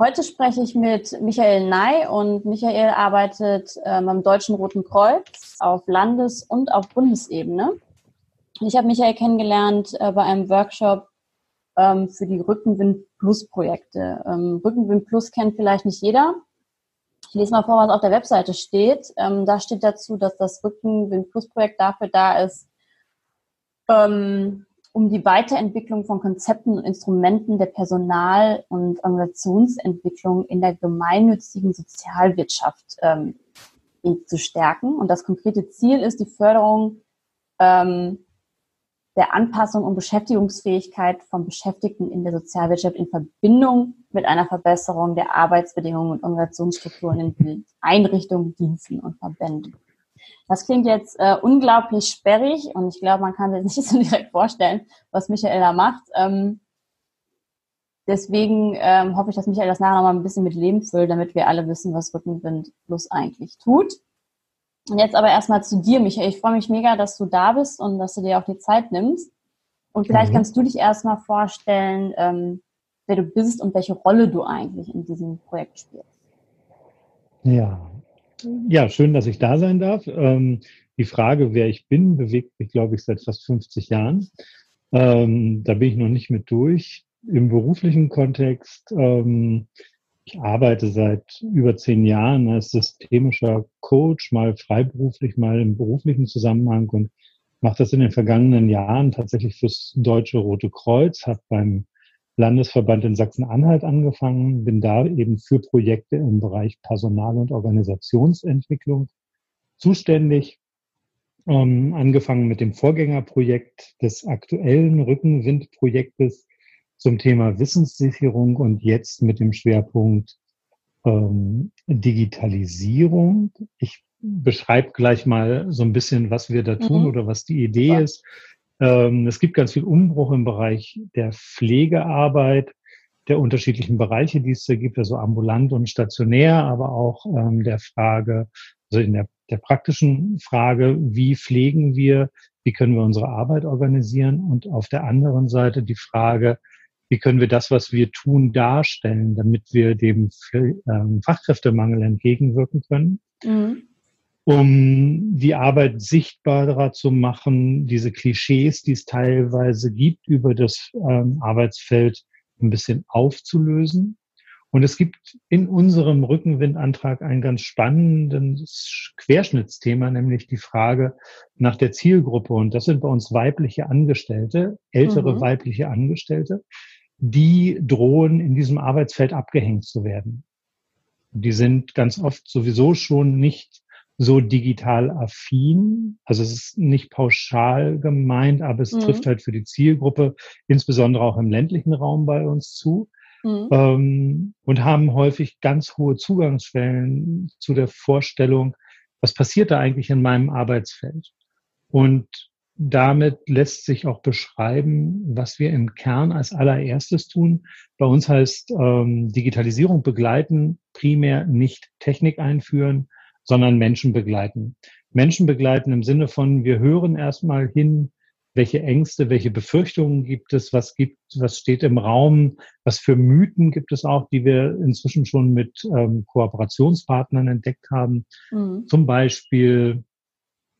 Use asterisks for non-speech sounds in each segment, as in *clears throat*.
Heute spreche ich mit Michael Ney und Michael arbeitet ähm, beim Deutschen Roten Kreuz auf Landes- und auf Bundesebene. Ich habe Michael kennengelernt äh, bei einem Workshop ähm, für die Rückenwind Plus Projekte. Ähm, Rückenwind Plus kennt vielleicht nicht jeder. Ich lese mal vor, was auf der Webseite steht. Ähm, da steht dazu, dass das Rückenwind Plus Projekt dafür da ist, ähm, um die Weiterentwicklung von Konzepten und Instrumenten der Personal- und Organisationsentwicklung in der gemeinnützigen Sozialwirtschaft ähm, zu stärken. Und das konkrete Ziel ist die Förderung ähm, der Anpassung und Beschäftigungsfähigkeit von Beschäftigten in der Sozialwirtschaft in Verbindung mit einer Verbesserung der Arbeitsbedingungen und Organisationsstrukturen in Einrichtungen, Diensten und Verbänden. Das klingt jetzt äh, unglaublich sperrig und ich glaube, man kann sich *laughs* nicht so direkt vorstellen, was Michael da macht. Ähm, deswegen ähm, hoffe ich, dass Michael das nachher noch mal ein bisschen mit Leben füllt, damit wir alle wissen, was Rückenwind Plus eigentlich tut. Und jetzt aber erstmal zu dir, Michael. Ich freue mich mega, dass du da bist und dass du dir auch die Zeit nimmst. Und vielleicht mhm. kannst du dich erstmal vorstellen, ähm, wer du bist und welche Rolle du eigentlich in diesem Projekt spielst. Ja, ja, schön, dass ich da sein darf. Ähm, die Frage, wer ich bin, bewegt mich, glaube ich, seit fast 50 Jahren. Ähm, da bin ich noch nicht mit durch. Im beruflichen Kontext, ähm, ich arbeite seit über zehn Jahren als systemischer Coach, mal freiberuflich, mal im beruflichen Zusammenhang und mache das in den vergangenen Jahren tatsächlich fürs Deutsche Rote Kreuz, habe beim Landesverband in Sachsen-Anhalt angefangen, bin da eben für Projekte im Bereich Personal- und Organisationsentwicklung zuständig. Ähm, angefangen mit dem Vorgängerprojekt des aktuellen Rückenwindprojektes zum Thema Wissenssicherung und jetzt mit dem Schwerpunkt ähm, Digitalisierung. Ich beschreibe gleich mal so ein bisschen, was wir da tun mhm. oder was die Idee ist. Ähm, es gibt ganz viel Umbruch im Bereich der Pflegearbeit, der unterschiedlichen Bereiche, die es da gibt, also ambulant und stationär, aber auch ähm, der Frage, also in der, der praktischen Frage, wie pflegen wir, wie können wir unsere Arbeit organisieren und auf der anderen Seite die Frage, wie können wir das, was wir tun, darstellen, damit wir dem ähm, Fachkräftemangel entgegenwirken können. Mhm um die Arbeit sichtbarer zu machen, diese Klischees, die es teilweise gibt, über das ähm, Arbeitsfeld ein bisschen aufzulösen. Und es gibt in unserem Rückenwindantrag ein ganz spannendes Querschnittsthema, nämlich die Frage nach der Zielgruppe. Und das sind bei uns weibliche Angestellte, ältere mhm. weibliche Angestellte, die drohen, in diesem Arbeitsfeld abgehängt zu werden. Die sind ganz oft sowieso schon nicht so digital affin. Also es ist nicht pauschal gemeint, aber es mhm. trifft halt für die Zielgruppe, insbesondere auch im ländlichen Raum bei uns zu. Mhm. Ähm, und haben häufig ganz hohe Zugangsschwellen zu der Vorstellung, was passiert da eigentlich in meinem Arbeitsfeld? Und damit lässt sich auch beschreiben, was wir im Kern als allererstes tun. Bei uns heißt ähm, Digitalisierung begleiten, primär nicht Technik einführen, sondern Menschen begleiten. Menschen begleiten im Sinne von, wir hören erstmal hin, welche Ängste, welche Befürchtungen gibt es, was gibt, was steht im Raum, was für Mythen gibt es auch, die wir inzwischen schon mit ähm, Kooperationspartnern entdeckt haben. Mhm. Zum Beispiel,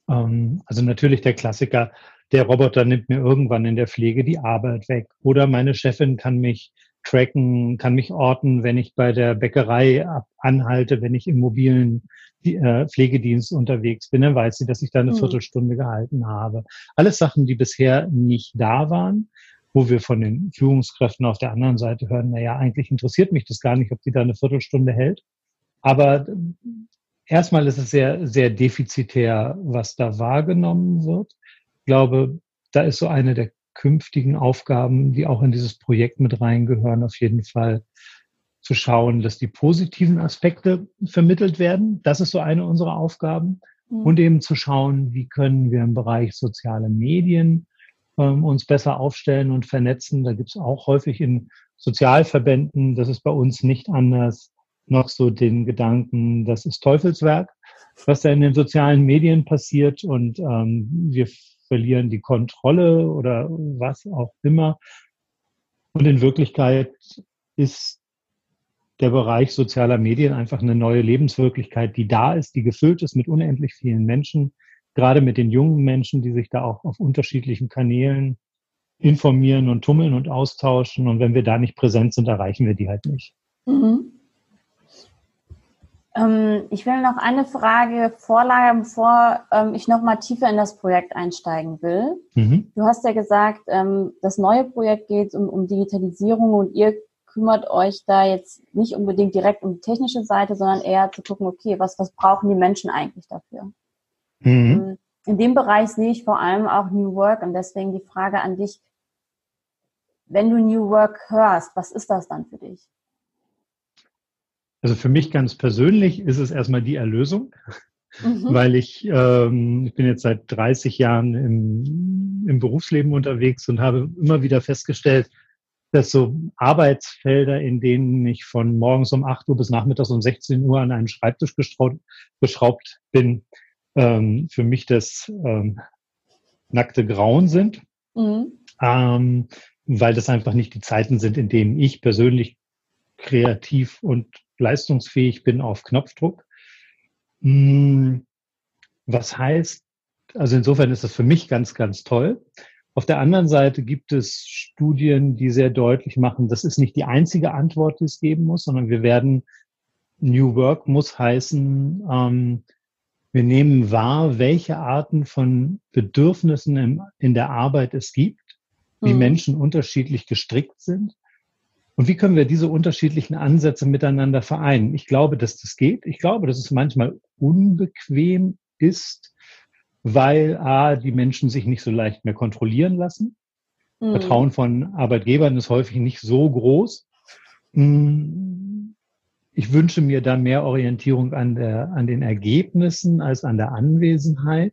ähm, also natürlich der Klassiker, der Roboter nimmt mir irgendwann in der Pflege die Arbeit weg oder meine Chefin kann mich tracken, kann mich orten, wenn ich bei der Bäckerei anhalte, wenn ich im mobilen äh, Pflegedienst unterwegs bin, dann weiß sie, dass ich da eine mhm. Viertelstunde gehalten habe. Alles Sachen, die bisher nicht da waren, wo wir von den Führungskräften auf der anderen Seite hören, na ja, eigentlich interessiert mich das gar nicht, ob die da eine Viertelstunde hält. Aber erstmal ist es sehr, sehr defizitär, was da wahrgenommen wird. Ich glaube, da ist so eine der künftigen Aufgaben, die auch in dieses Projekt mit reingehören, auf jeden Fall zu schauen, dass die positiven Aspekte vermittelt werden. Das ist so eine unserer Aufgaben. Mhm. Und eben zu schauen, wie können wir im Bereich soziale Medien ähm, uns besser aufstellen und vernetzen. Da gibt es auch häufig in Sozialverbänden, das ist bei uns nicht anders, noch so den Gedanken, das ist Teufelswerk, was da in den sozialen Medien passiert und ähm, wir verlieren die Kontrolle oder was auch immer. Und in Wirklichkeit ist der Bereich sozialer Medien einfach eine neue Lebenswirklichkeit, die da ist, die gefüllt ist mit unendlich vielen Menschen, gerade mit den jungen Menschen, die sich da auch auf unterschiedlichen Kanälen informieren und tummeln und austauschen. Und wenn wir da nicht präsent sind, erreichen wir die halt nicht. Mhm. Ähm, ich will noch eine Frage vorlagern, bevor ähm, ich noch mal tiefer in das Projekt einsteigen will. Mhm. Du hast ja gesagt, ähm, das neue Projekt geht um, um Digitalisierung und ihr kümmert euch da jetzt nicht unbedingt direkt um die technische Seite, sondern eher zu gucken, okay, was, was brauchen die Menschen eigentlich dafür? Mhm. In dem Bereich sehe ich vor allem auch New Work und deswegen die Frage an dich, wenn du New Work hörst, was ist das dann für dich? Also für mich ganz persönlich ist es erstmal die Erlösung, mhm. weil ich, ähm, ich bin jetzt seit 30 Jahren im, im Berufsleben unterwegs und habe immer wieder festgestellt, dass so Arbeitsfelder, in denen ich von morgens um 8 Uhr bis nachmittags um 16 Uhr an einen Schreibtisch geschraubt bin, ähm, für mich das ähm, nackte Grauen sind, mhm. ähm, weil das einfach nicht die Zeiten sind, in denen ich persönlich kreativ und leistungsfähig bin auf Knopfdruck. Hm, was heißt, also insofern ist das für mich ganz, ganz toll. Auf der anderen Seite gibt es Studien, die sehr deutlich machen, das ist nicht die einzige Antwort, die es geben muss, sondern wir werden, New Work muss heißen, ähm, wir nehmen wahr, welche Arten von Bedürfnissen in, in der Arbeit es gibt, wie mhm. Menschen unterschiedlich gestrickt sind und wie können wir diese unterschiedlichen Ansätze miteinander vereinen? Ich glaube, dass das geht. Ich glaube, dass es manchmal unbequem ist, weil A, die Menschen sich nicht so leicht mehr kontrollieren lassen. Mhm. Vertrauen von Arbeitgebern ist häufig nicht so groß. Hm, ich wünsche mir da mehr Orientierung an, der, an den Ergebnissen als an der Anwesenheit.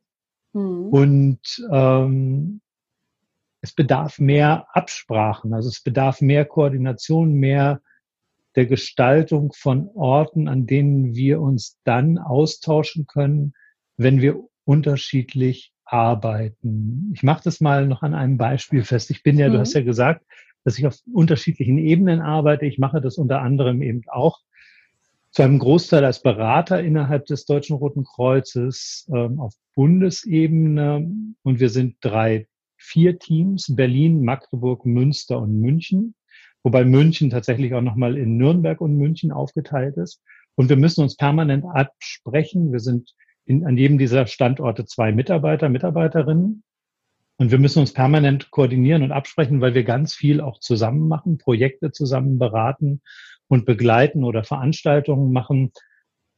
Mhm. Und ähm, es bedarf mehr Absprachen, also es bedarf mehr Koordination, mehr der Gestaltung von Orten, an denen wir uns dann austauschen können, wenn wir unterschiedlich arbeiten. Ich mache das mal noch an einem Beispiel fest. Ich bin ja, mhm. du hast ja gesagt, dass ich auf unterschiedlichen Ebenen arbeite. Ich mache das unter anderem eben auch zu einem Großteil als Berater innerhalb des Deutschen Roten Kreuzes ähm, auf Bundesebene. Und wir sind drei vier Teams, Berlin, Magdeburg, Münster und München, wobei München tatsächlich auch nochmal in Nürnberg und München aufgeteilt ist. Und wir müssen uns permanent absprechen. Wir sind in, an jedem dieser Standorte zwei Mitarbeiter, Mitarbeiterinnen. Und wir müssen uns permanent koordinieren und absprechen, weil wir ganz viel auch zusammen machen, Projekte zusammen beraten und begleiten oder Veranstaltungen machen.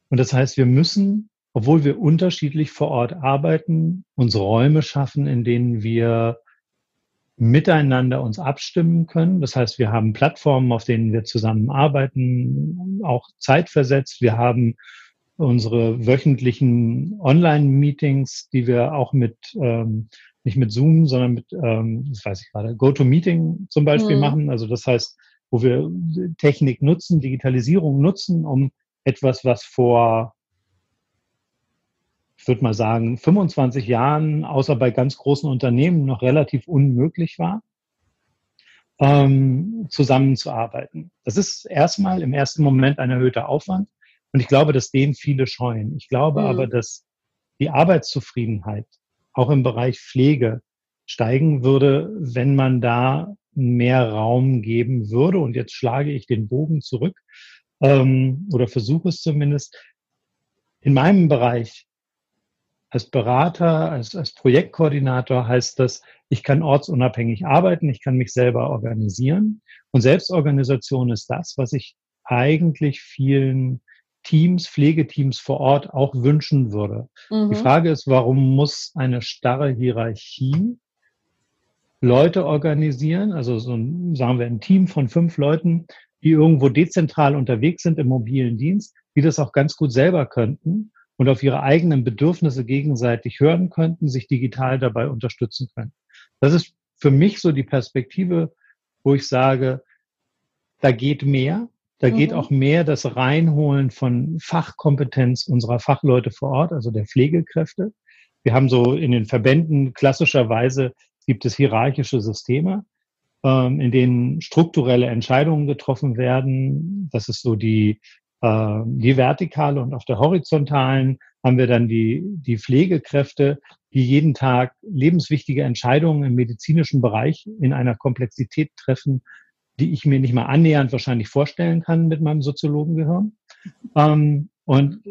Und das heißt, wir müssen obwohl wir unterschiedlich vor Ort arbeiten, uns Räume schaffen, in denen wir miteinander uns abstimmen können. Das heißt, wir haben Plattformen, auf denen wir zusammenarbeiten, auch zeitversetzt. Wir haben unsere wöchentlichen Online-Meetings, die wir auch mit, ähm, nicht mit Zoom, sondern mit, ähm, das weiß ich gerade, GoToMeeting zum Beispiel mhm. machen. Also das heißt, wo wir Technik nutzen, Digitalisierung nutzen, um etwas, was vor ich würde mal sagen, 25 Jahren, außer bei ganz großen Unternehmen, noch relativ unmöglich war, ähm, zusammenzuarbeiten. Das ist erstmal im ersten Moment ein erhöhter Aufwand. Und ich glaube, dass den viele scheuen. Ich glaube mhm. aber, dass die Arbeitszufriedenheit auch im Bereich Pflege steigen würde, wenn man da mehr Raum geben würde. Und jetzt schlage ich den Bogen zurück ähm, oder versuche es zumindest. In meinem Bereich als Berater, als, als Projektkoordinator heißt das, ich kann ortsunabhängig arbeiten, ich kann mich selber organisieren. Und Selbstorganisation ist das, was ich eigentlich vielen Teams, Pflegeteams vor Ort auch wünschen würde. Mhm. Die Frage ist, warum muss eine starre Hierarchie Leute organisieren, also so ein, sagen wir ein Team von fünf Leuten, die irgendwo dezentral unterwegs sind im mobilen Dienst, die das auch ganz gut selber könnten und auf ihre eigenen Bedürfnisse gegenseitig hören könnten, sich digital dabei unterstützen können. Das ist für mich so die Perspektive, wo ich sage, da geht mehr. Da mhm. geht auch mehr das Reinholen von Fachkompetenz unserer Fachleute vor Ort, also der Pflegekräfte. Wir haben so in den Verbänden klassischerweise gibt es hierarchische Systeme. ähm, in denen strukturelle Entscheidungen getroffen werden. Das ist so die, die vertikale und auf der horizontalen haben wir dann die, die Pflegekräfte, die jeden Tag lebenswichtige Entscheidungen im medizinischen Bereich in einer Komplexität treffen, die ich mir nicht mal annähernd wahrscheinlich vorstellen kann mit meinem Soziologengehirn. Ähm, und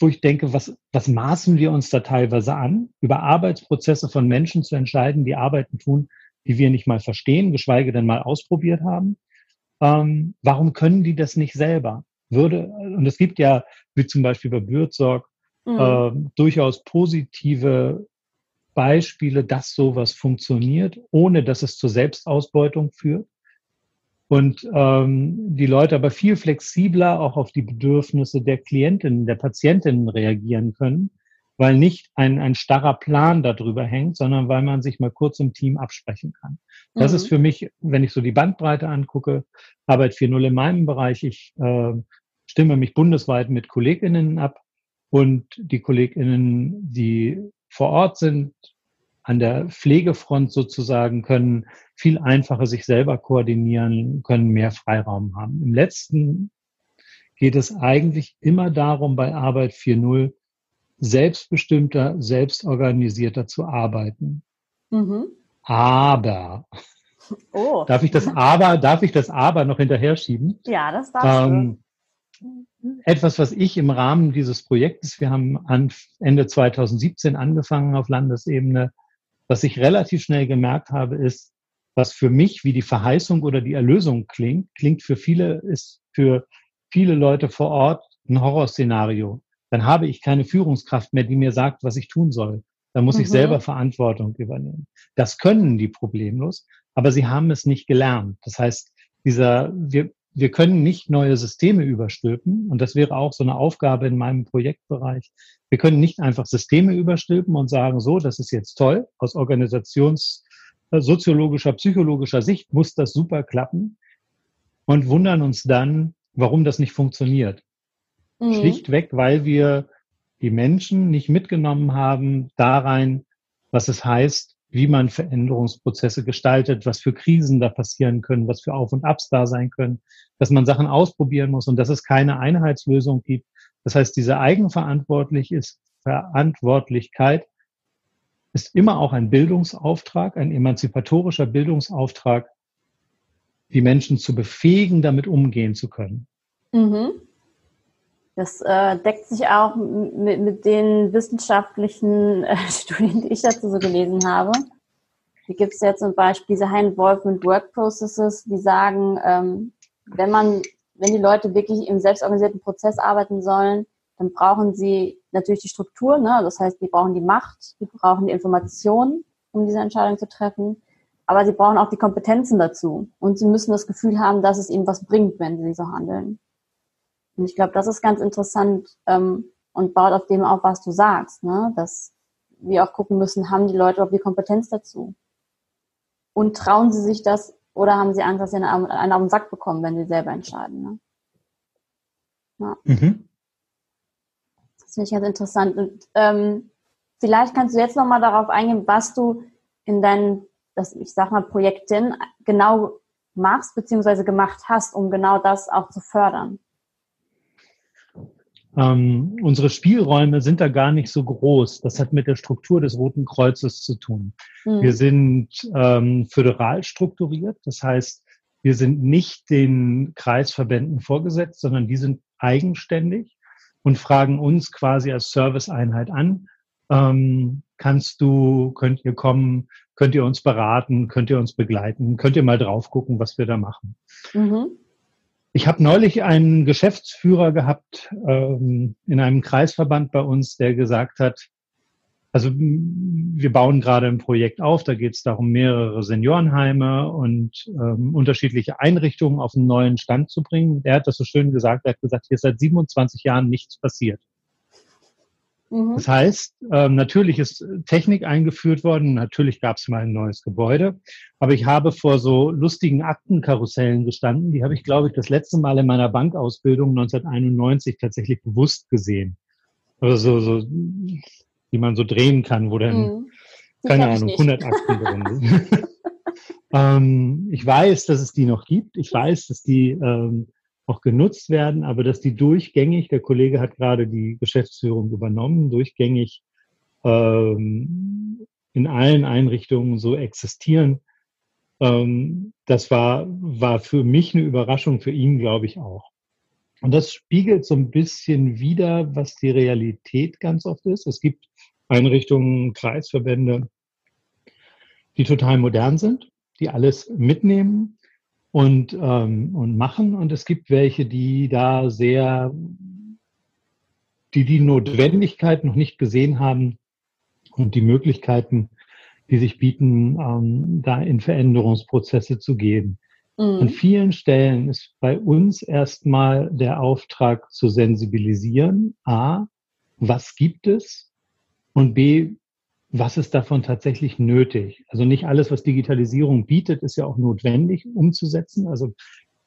wo ich denke, was, was maßen wir uns da teilweise an, über Arbeitsprozesse von Menschen zu entscheiden, die Arbeiten tun, die wir nicht mal verstehen, geschweige denn mal ausprobiert haben. Ähm, warum können die das nicht selber? Würde, und es gibt ja, wie zum Beispiel bei Bürzorg, mhm. äh, durchaus positive Beispiele, dass sowas funktioniert, ohne dass es zur Selbstausbeutung führt. Und ähm, die Leute aber viel flexibler auch auf die Bedürfnisse der Klientinnen, der Patientinnen reagieren können, weil nicht ein, ein starrer Plan darüber hängt, sondern weil man sich mal kurz im Team absprechen kann. Das mhm. ist für mich, wenn ich so die Bandbreite angucke, Arbeit 4.0 in meinem Bereich. Ich äh, stimme mich bundesweit mit KollegInnen ab und die KollegInnen, die vor Ort sind, an der Pflegefront sozusagen können viel einfacher sich selber koordinieren, können mehr Freiraum haben. Im letzten geht es eigentlich immer darum, bei Arbeit 4.0 selbstbestimmter, selbstorganisierter zu arbeiten. Mhm. Aber oh. darf ich das Aber, darf ich das Aber noch hinterher schieben? Ja, das darf ähm, Etwas, was ich im Rahmen dieses Projektes, wir haben an Ende 2017 angefangen auf Landesebene, was ich relativ schnell gemerkt habe, ist, was für mich wie die Verheißung oder die Erlösung klingt, klingt für viele, ist für viele Leute vor Ort ein Horrorszenario. Dann habe ich keine Führungskraft mehr, die mir sagt, was ich tun soll. Dann muss mhm. ich selber Verantwortung übernehmen. Das können die problemlos, aber sie haben es nicht gelernt. Das heißt, dieser, wir, wir können nicht neue Systeme überstülpen. Und das wäre auch so eine Aufgabe in meinem Projektbereich. Wir können nicht einfach Systeme überstülpen und sagen, so, das ist jetzt toll. Aus organisations-, äh, psychologischer Sicht muss das super klappen. Und wundern uns dann, warum das nicht funktioniert. Mhm. Schlichtweg, weil wir die Menschen nicht mitgenommen haben da rein, was es heißt, wie man Veränderungsprozesse gestaltet, was für Krisen da passieren können, was für Auf und Abs da sein können, dass man Sachen ausprobieren muss und dass es keine Einheitslösung gibt. Das heißt, diese eigenverantwortlich ist Verantwortlichkeit ist immer auch ein Bildungsauftrag, ein emanzipatorischer Bildungsauftrag, die Menschen zu befähigen, damit umgehen zu können. Mhm. Das äh, deckt sich auch mit, mit den wissenschaftlichen äh, *laughs* Studien, die ich dazu so gelesen habe. Hier gibt es ja zum Beispiel diese High Involvement Work Processes, die sagen, ähm, wenn man, wenn die Leute wirklich im selbstorganisierten Prozess arbeiten sollen, dann brauchen sie natürlich die Struktur, ne? das heißt, die brauchen die Macht, die brauchen die Informationen, um diese Entscheidung zu treffen, aber sie brauchen auch die Kompetenzen dazu und sie müssen das Gefühl haben, dass es ihnen was bringt, wenn sie so handeln. Und ich glaube, das ist ganz interessant ähm, und baut auf dem auf, was du sagst, ne? dass wir auch gucken müssen, haben die Leute auch die Kompetenz dazu? Und trauen sie sich das oder haben sie Angst, dass sie einen, einen auf den Sack bekommen, wenn sie selber entscheiden? Ne? Ja. Mhm. Das finde ich ganz interessant. Und ähm, vielleicht kannst du jetzt nochmal darauf eingehen, was du in deinen, das, ich sag mal, Projekten genau machst, beziehungsweise gemacht hast, um genau das auch zu fördern. Ähm, unsere Spielräume sind da gar nicht so groß. Das hat mit der Struktur des Roten Kreuzes zu tun. Mhm. Wir sind ähm, föderal strukturiert. Das heißt, wir sind nicht den Kreisverbänden vorgesetzt, sondern die sind eigenständig und fragen uns quasi als Serviceeinheit an. Ähm, kannst du, könnt ihr kommen, könnt ihr uns beraten, könnt ihr uns begleiten, könnt ihr mal drauf gucken, was wir da machen. Mhm. Ich habe neulich einen Geschäftsführer gehabt ähm, in einem Kreisverband bei uns, der gesagt hat, also wir bauen gerade ein Projekt auf, da geht es darum, mehrere Seniorenheime und ähm, unterschiedliche Einrichtungen auf einen neuen Stand zu bringen. Er hat das so schön gesagt, er hat gesagt, hier ist seit 27 Jahren nichts passiert. Mhm. Das heißt, ähm, natürlich ist Technik eingeführt worden, natürlich gab es mal ein neues Gebäude, aber ich habe vor so lustigen Aktenkarussellen gestanden, die habe ich, glaube ich, das letzte Mal in meiner Bankausbildung 1991 tatsächlich bewusst gesehen. Also so, so die man so drehen kann, wo dann, mhm. keine Ahnung, 100 Akten drin sind. *laughs* Ähm, ich weiß, dass es die noch gibt. Ich weiß, dass die ähm, auch genutzt werden, aber dass die durchgängig, der Kollege hat gerade die Geschäftsführung übernommen, durchgängig ähm, in allen Einrichtungen so existieren, ähm, das war, war für mich eine Überraschung, für ihn glaube ich auch. Und das spiegelt so ein bisschen wider, was die Realität ganz oft ist. Es gibt Einrichtungen, Kreisverbände, die total modern sind, die alles mitnehmen und, ähm, und machen. Und es gibt welche, die da sehr, die die Notwendigkeit noch nicht gesehen haben und die Möglichkeiten, die sich bieten, ähm, da in Veränderungsprozesse zu gehen. Mhm. An vielen Stellen ist bei uns erstmal der Auftrag zu sensibilisieren. A, was gibt es? Und B, was ist davon tatsächlich nötig? Also nicht alles, was Digitalisierung bietet, ist ja auch notwendig umzusetzen. Also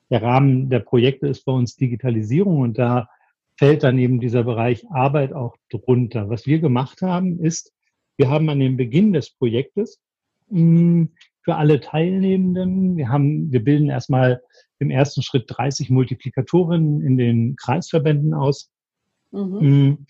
der Rahmen der Projekte ist bei uns Digitalisierung und da fällt dann eben dieser Bereich Arbeit auch drunter. Was wir gemacht haben, ist, wir haben an dem Beginn des Projektes hm, für alle Teilnehmenden, wir haben, wir bilden erstmal im ersten Schritt 30 Multiplikatorinnen in den Kreisverbänden aus. Mhm. Hm,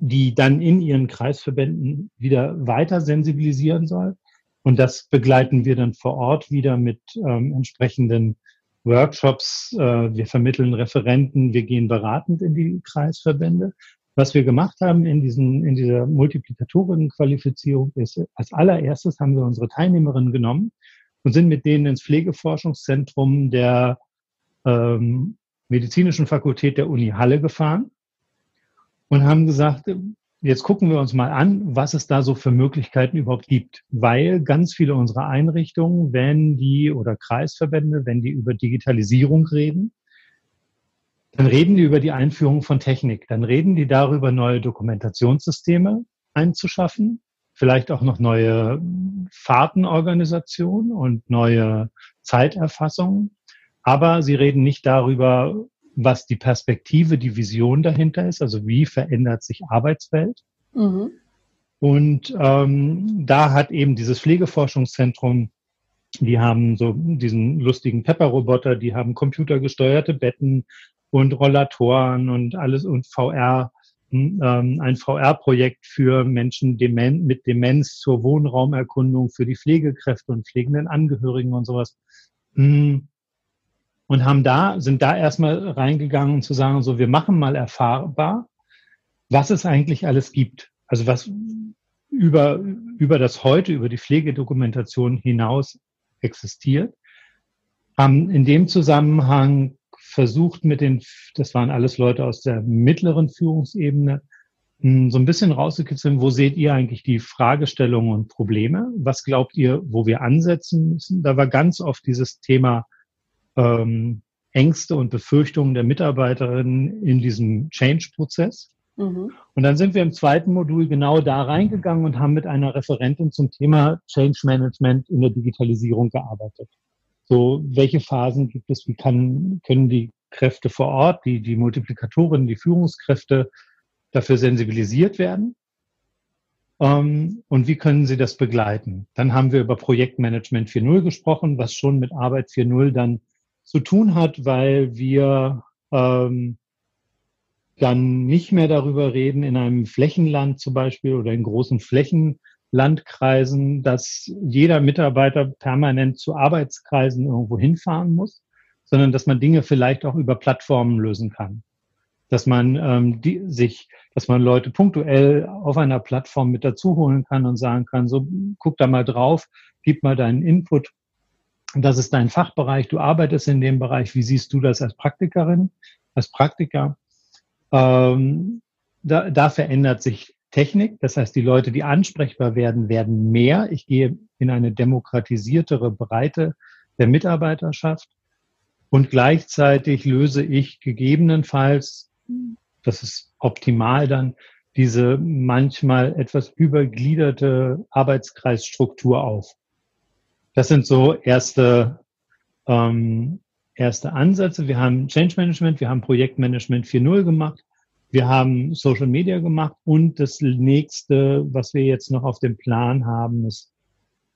die dann in ihren Kreisverbänden wieder weiter sensibilisieren soll. Und das begleiten wir dann vor Ort wieder mit ähm, entsprechenden Workshops. Äh, wir vermitteln Referenten, wir gehen beratend in die Kreisverbände. Was wir gemacht haben in, diesen, in dieser Multiplikatorenqualifizierung ist, als allererstes haben wir unsere Teilnehmerinnen genommen und sind mit denen ins Pflegeforschungszentrum der ähm, Medizinischen Fakultät der Uni Halle gefahren und haben gesagt, jetzt gucken wir uns mal an, was es da so für Möglichkeiten überhaupt gibt. Weil ganz viele unserer Einrichtungen, wenn die oder Kreisverbände, wenn die über Digitalisierung reden, dann reden die über die Einführung von Technik. Dann reden die darüber, neue Dokumentationssysteme einzuschaffen, vielleicht auch noch neue Fahrtenorganisationen und neue Zeiterfassungen. Aber sie reden nicht darüber, was die Perspektive, die Vision dahinter ist, also wie verändert sich Arbeitswelt. Mhm. Und ähm, da hat eben dieses Pflegeforschungszentrum, die haben so diesen lustigen Pepper-Roboter, die haben computergesteuerte Betten und Rollatoren und alles und VR, hm, ähm, ein VR-Projekt für Menschen Demen mit Demenz zur Wohnraumerkundung für die Pflegekräfte und pflegenden Angehörigen und sowas. Hm und haben da, sind da erstmal reingegangen, zu sagen, so, wir machen mal erfahrbar, was es eigentlich alles gibt. Also was über, über das heute, über die Pflegedokumentation hinaus existiert. Haben in dem Zusammenhang versucht mit den, das waren alles Leute aus der mittleren Führungsebene, hm, so ein bisschen rauszukitzeln, wo seht ihr eigentlich die Fragestellungen und Probleme? Was glaubt ihr, wo wir ansetzen müssen? Da war ganz oft dieses Thema ähm, Ängste und Befürchtungen der Mitarbeiterinnen in diesem Change-Prozess. Mhm. Und dann sind wir im zweiten Modul genau da reingegangen und haben mit einer Referentin zum Thema Change Management in der Digitalisierung gearbeitet. So, welche Phasen gibt es? Wie kann, können die Kräfte vor Ort, die, die Multiplikatoren, die Führungskräfte dafür sensibilisiert werden? Ähm, und wie können sie das begleiten? Dann haben wir über Projektmanagement 4.0 gesprochen, was schon mit Arbeit 4.0 dann zu tun hat, weil wir ähm, dann nicht mehr darüber reden, in einem Flächenland zum Beispiel oder in großen Flächenlandkreisen, dass jeder Mitarbeiter permanent zu Arbeitskreisen irgendwo hinfahren muss, sondern dass man Dinge vielleicht auch über Plattformen lösen kann. Dass man ähm, die, sich, dass man Leute punktuell auf einer Plattform mit dazu holen kann und sagen kann, so guck da mal drauf, gib mal deinen Input das ist dein Fachbereich, du arbeitest in dem Bereich. Wie siehst du das als Praktikerin, als Praktiker? Ähm, da, da verändert sich Technik. Das heißt, die Leute, die ansprechbar werden, werden mehr. Ich gehe in eine demokratisiertere Breite der Mitarbeiterschaft. Und gleichzeitig löse ich gegebenenfalls, das ist optimal dann, diese manchmal etwas übergliederte Arbeitskreisstruktur auf. Das sind so erste, ähm, erste Ansätze. Wir haben Change Management, wir haben Projektmanagement 4.0 gemacht, wir haben Social Media gemacht und das nächste, was wir jetzt noch auf dem Plan haben, ist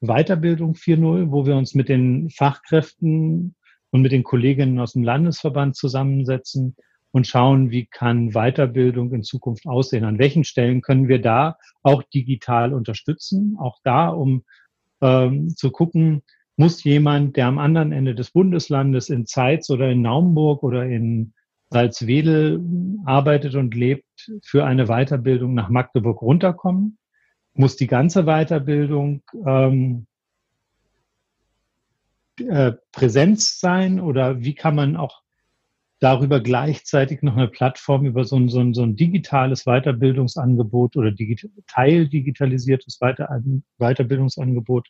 Weiterbildung 4.0, wo wir uns mit den Fachkräften und mit den Kolleginnen aus dem Landesverband zusammensetzen und schauen, wie kann Weiterbildung in Zukunft aussehen. An welchen Stellen können wir da auch digital unterstützen? Auch da, um ähm, zu gucken, muss jemand, der am anderen Ende des Bundeslandes in Zeitz oder in Naumburg oder in Salzwedel arbeitet und lebt, für eine Weiterbildung nach Magdeburg runterkommen? Muss die ganze Weiterbildung ähm, äh, Präsenz sein oder wie kann man auch darüber gleichzeitig noch eine Plattform über so ein, so ein, so ein digitales Weiterbildungsangebot oder digit teildigitalisiertes Weiter Weiterbildungsangebot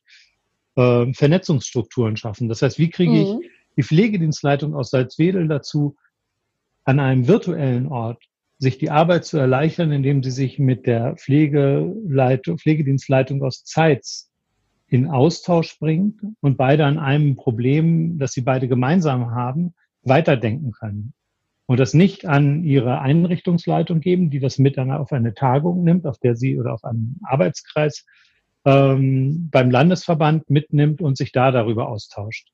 äh, Vernetzungsstrukturen schaffen. Das heißt, wie kriege ich mhm. die Pflegedienstleitung aus Salzwedel dazu, an einem virtuellen Ort sich die Arbeit zu erleichtern, indem sie sich mit der Pflegeleitung, Pflegedienstleitung aus Zeitz in Austausch bringt und beide an einem Problem, das sie beide gemeinsam haben, weiterdenken können. Und das nicht an ihre Einrichtungsleitung geben, die das mit auf eine Tagung nimmt, auf der sie oder auf einen Arbeitskreis ähm, beim Landesverband mitnimmt und sich da darüber austauscht.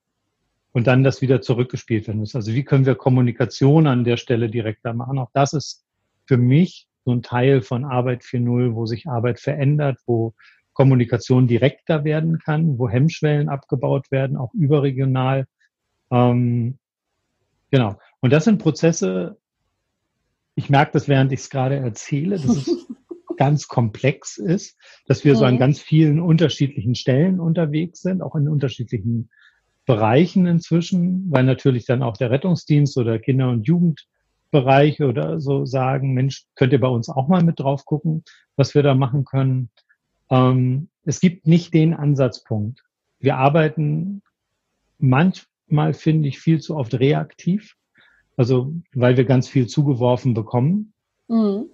Und dann das wieder zurückgespielt werden muss. Also wie können wir Kommunikation an der Stelle direkter machen? Auch das ist für mich so ein Teil von Arbeit 4.0, wo sich Arbeit verändert, wo Kommunikation direkter werden kann, wo Hemmschwellen abgebaut werden, auch überregional. Ähm, genau. Und das sind Prozesse, ich merke das, während ich es gerade erzähle, dass es *laughs* ganz komplex ist, dass wir mhm. so an mhm. ganz vielen unterschiedlichen Stellen unterwegs sind, auch in unterschiedlichen Bereichen inzwischen, weil natürlich dann auch der Rettungsdienst oder Kinder- und Jugendbereich oder so sagen, Mensch, könnt ihr bei uns auch mal mit drauf gucken, was wir da machen können. Ähm, es gibt nicht den Ansatzpunkt. Wir arbeiten manchmal, finde ich, viel zu oft reaktiv. Also, weil wir ganz viel zugeworfen bekommen. Mhm.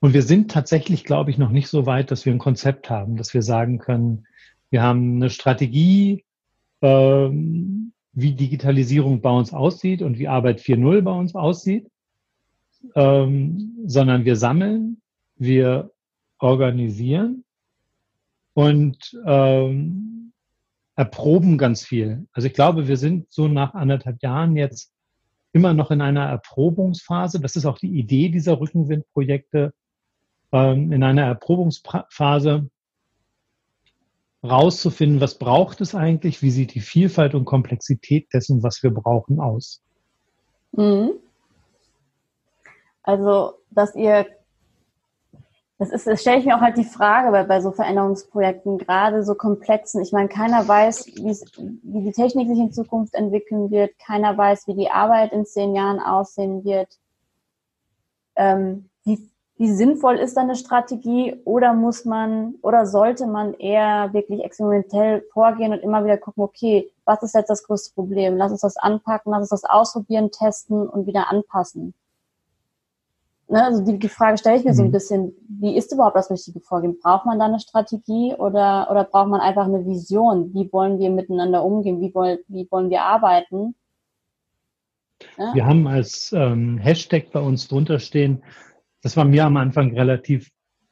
Und wir sind tatsächlich, glaube ich, noch nicht so weit, dass wir ein Konzept haben, dass wir sagen können, wir haben eine Strategie, ähm, wie Digitalisierung bei uns aussieht und wie Arbeit 4.0 bei uns aussieht, ähm, sondern wir sammeln, wir organisieren und ähm, erproben ganz viel. Also ich glaube, wir sind so nach anderthalb Jahren jetzt immer noch in einer Erprobungsphase. Das ist auch die Idee dieser Rückenwindprojekte, ähm, in einer Erprobungsphase rauszufinden, was braucht es eigentlich, wie sieht die Vielfalt und Komplexität dessen, was wir brauchen, aus. Mhm. Also, dass ihr, das ist, das stelle ich mir auch halt die Frage bei, bei so Veränderungsprojekten, gerade so komplexen. Ich meine, keiner weiß, wie die Technik sich in Zukunft entwickeln wird, keiner weiß, wie die Arbeit in zehn Jahren aussehen wird. Ähm, wie, wie sinnvoll ist eine Strategie oder muss man oder sollte man eher wirklich experimentell vorgehen und immer wieder gucken, okay, was ist jetzt das größte Problem? Lass uns das anpacken, lass uns das ausprobieren, testen und wieder anpassen. Ne, also die, die Frage stelle ich mir mhm. so ein mhm. bisschen, wie ist überhaupt das richtige Vorgehen? Braucht man da eine Strategie oder, oder braucht man einfach eine Vision? Wie wollen wir miteinander umgehen? Wie, wollen, wie wollen wir arbeiten? Ja? Wir haben als ähm, Hashtag bei uns drunter stehen, das war mir am Anfang relativ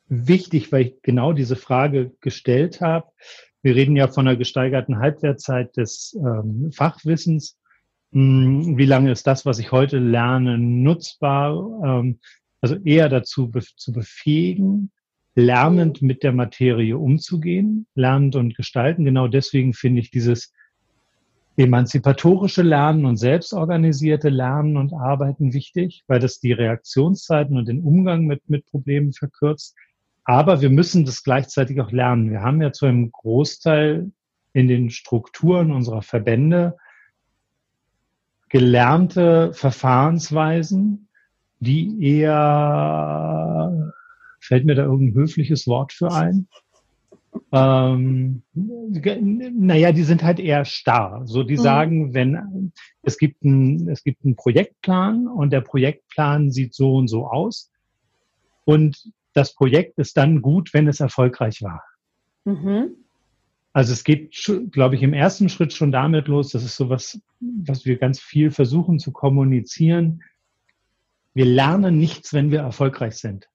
wichtig, weil ich genau diese Frage gestellt habe. Wir reden ja von einer gesteigerten Halbwertzeit des ähm, Fachwissens. Hm, wie lange ist das, was ich heute lerne, nutzbar? Ähm, also eher dazu be zu befähigen, lernend mit der Materie umzugehen, lernend und gestalten. Genau deswegen finde ich dieses emanzipatorische Lernen und selbstorganisierte Lernen und Arbeiten wichtig, weil das die Reaktionszeiten und den Umgang mit, mit Problemen verkürzt. Aber wir müssen das gleichzeitig auch lernen. Wir haben ja zu einem Großteil in den Strukturen unserer Verbände gelernte Verfahrensweisen, die eher, fällt mir da irgendein höfliches Wort für ein? ähm, naja, die sind halt eher starr. So, die mhm. sagen, wenn es gibt ein, es gibt einen Projektplan und der Projektplan sieht so und so aus. Und das Projekt ist dann gut, wenn es erfolgreich war. Mhm. Also es geht, glaube ich, im ersten Schritt schon damit los, das ist so was, was wir ganz viel versuchen zu kommunizieren. Wir lernen nichts, wenn wir erfolgreich sind.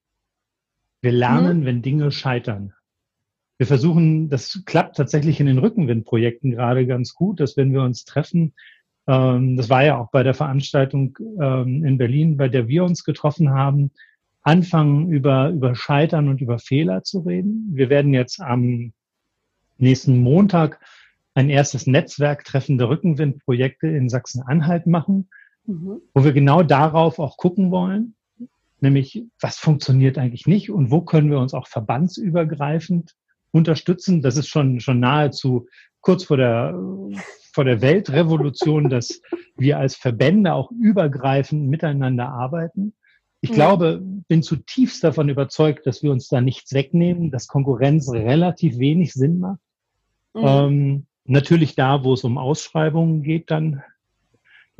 Wir lernen, mhm. wenn Dinge scheitern. wir versuchen, das klappt tatsächlich in den Rückenwindprojekten gerade ganz gut, dass wenn wir uns treffen, ähm, das war ja auch bei der Veranstaltung ähm, in Berlin, bei der wir uns getroffen haben, anfangen über, über Scheitern und über Fehler zu reden. Wir werden jetzt am nächsten Montag ein erstes Netzwerktreffen der Rückenwindprojekte in Sachsen-Anhalt machen, mhm. wo wir genau darauf auch gucken wollen, nämlich was funktioniert eigentlich nicht und wo können wir uns auch verbandsübergreifend unterstützen. Das ist schon, schon nahezu kurz vor der, vor der Weltrevolution, dass wir als Verbände auch übergreifend miteinander arbeiten. Ich ja. glaube, bin zutiefst davon überzeugt, dass wir uns da nichts wegnehmen, dass Konkurrenz relativ wenig Sinn macht. Mhm. Ähm, natürlich da, wo es um Ausschreibungen geht, dann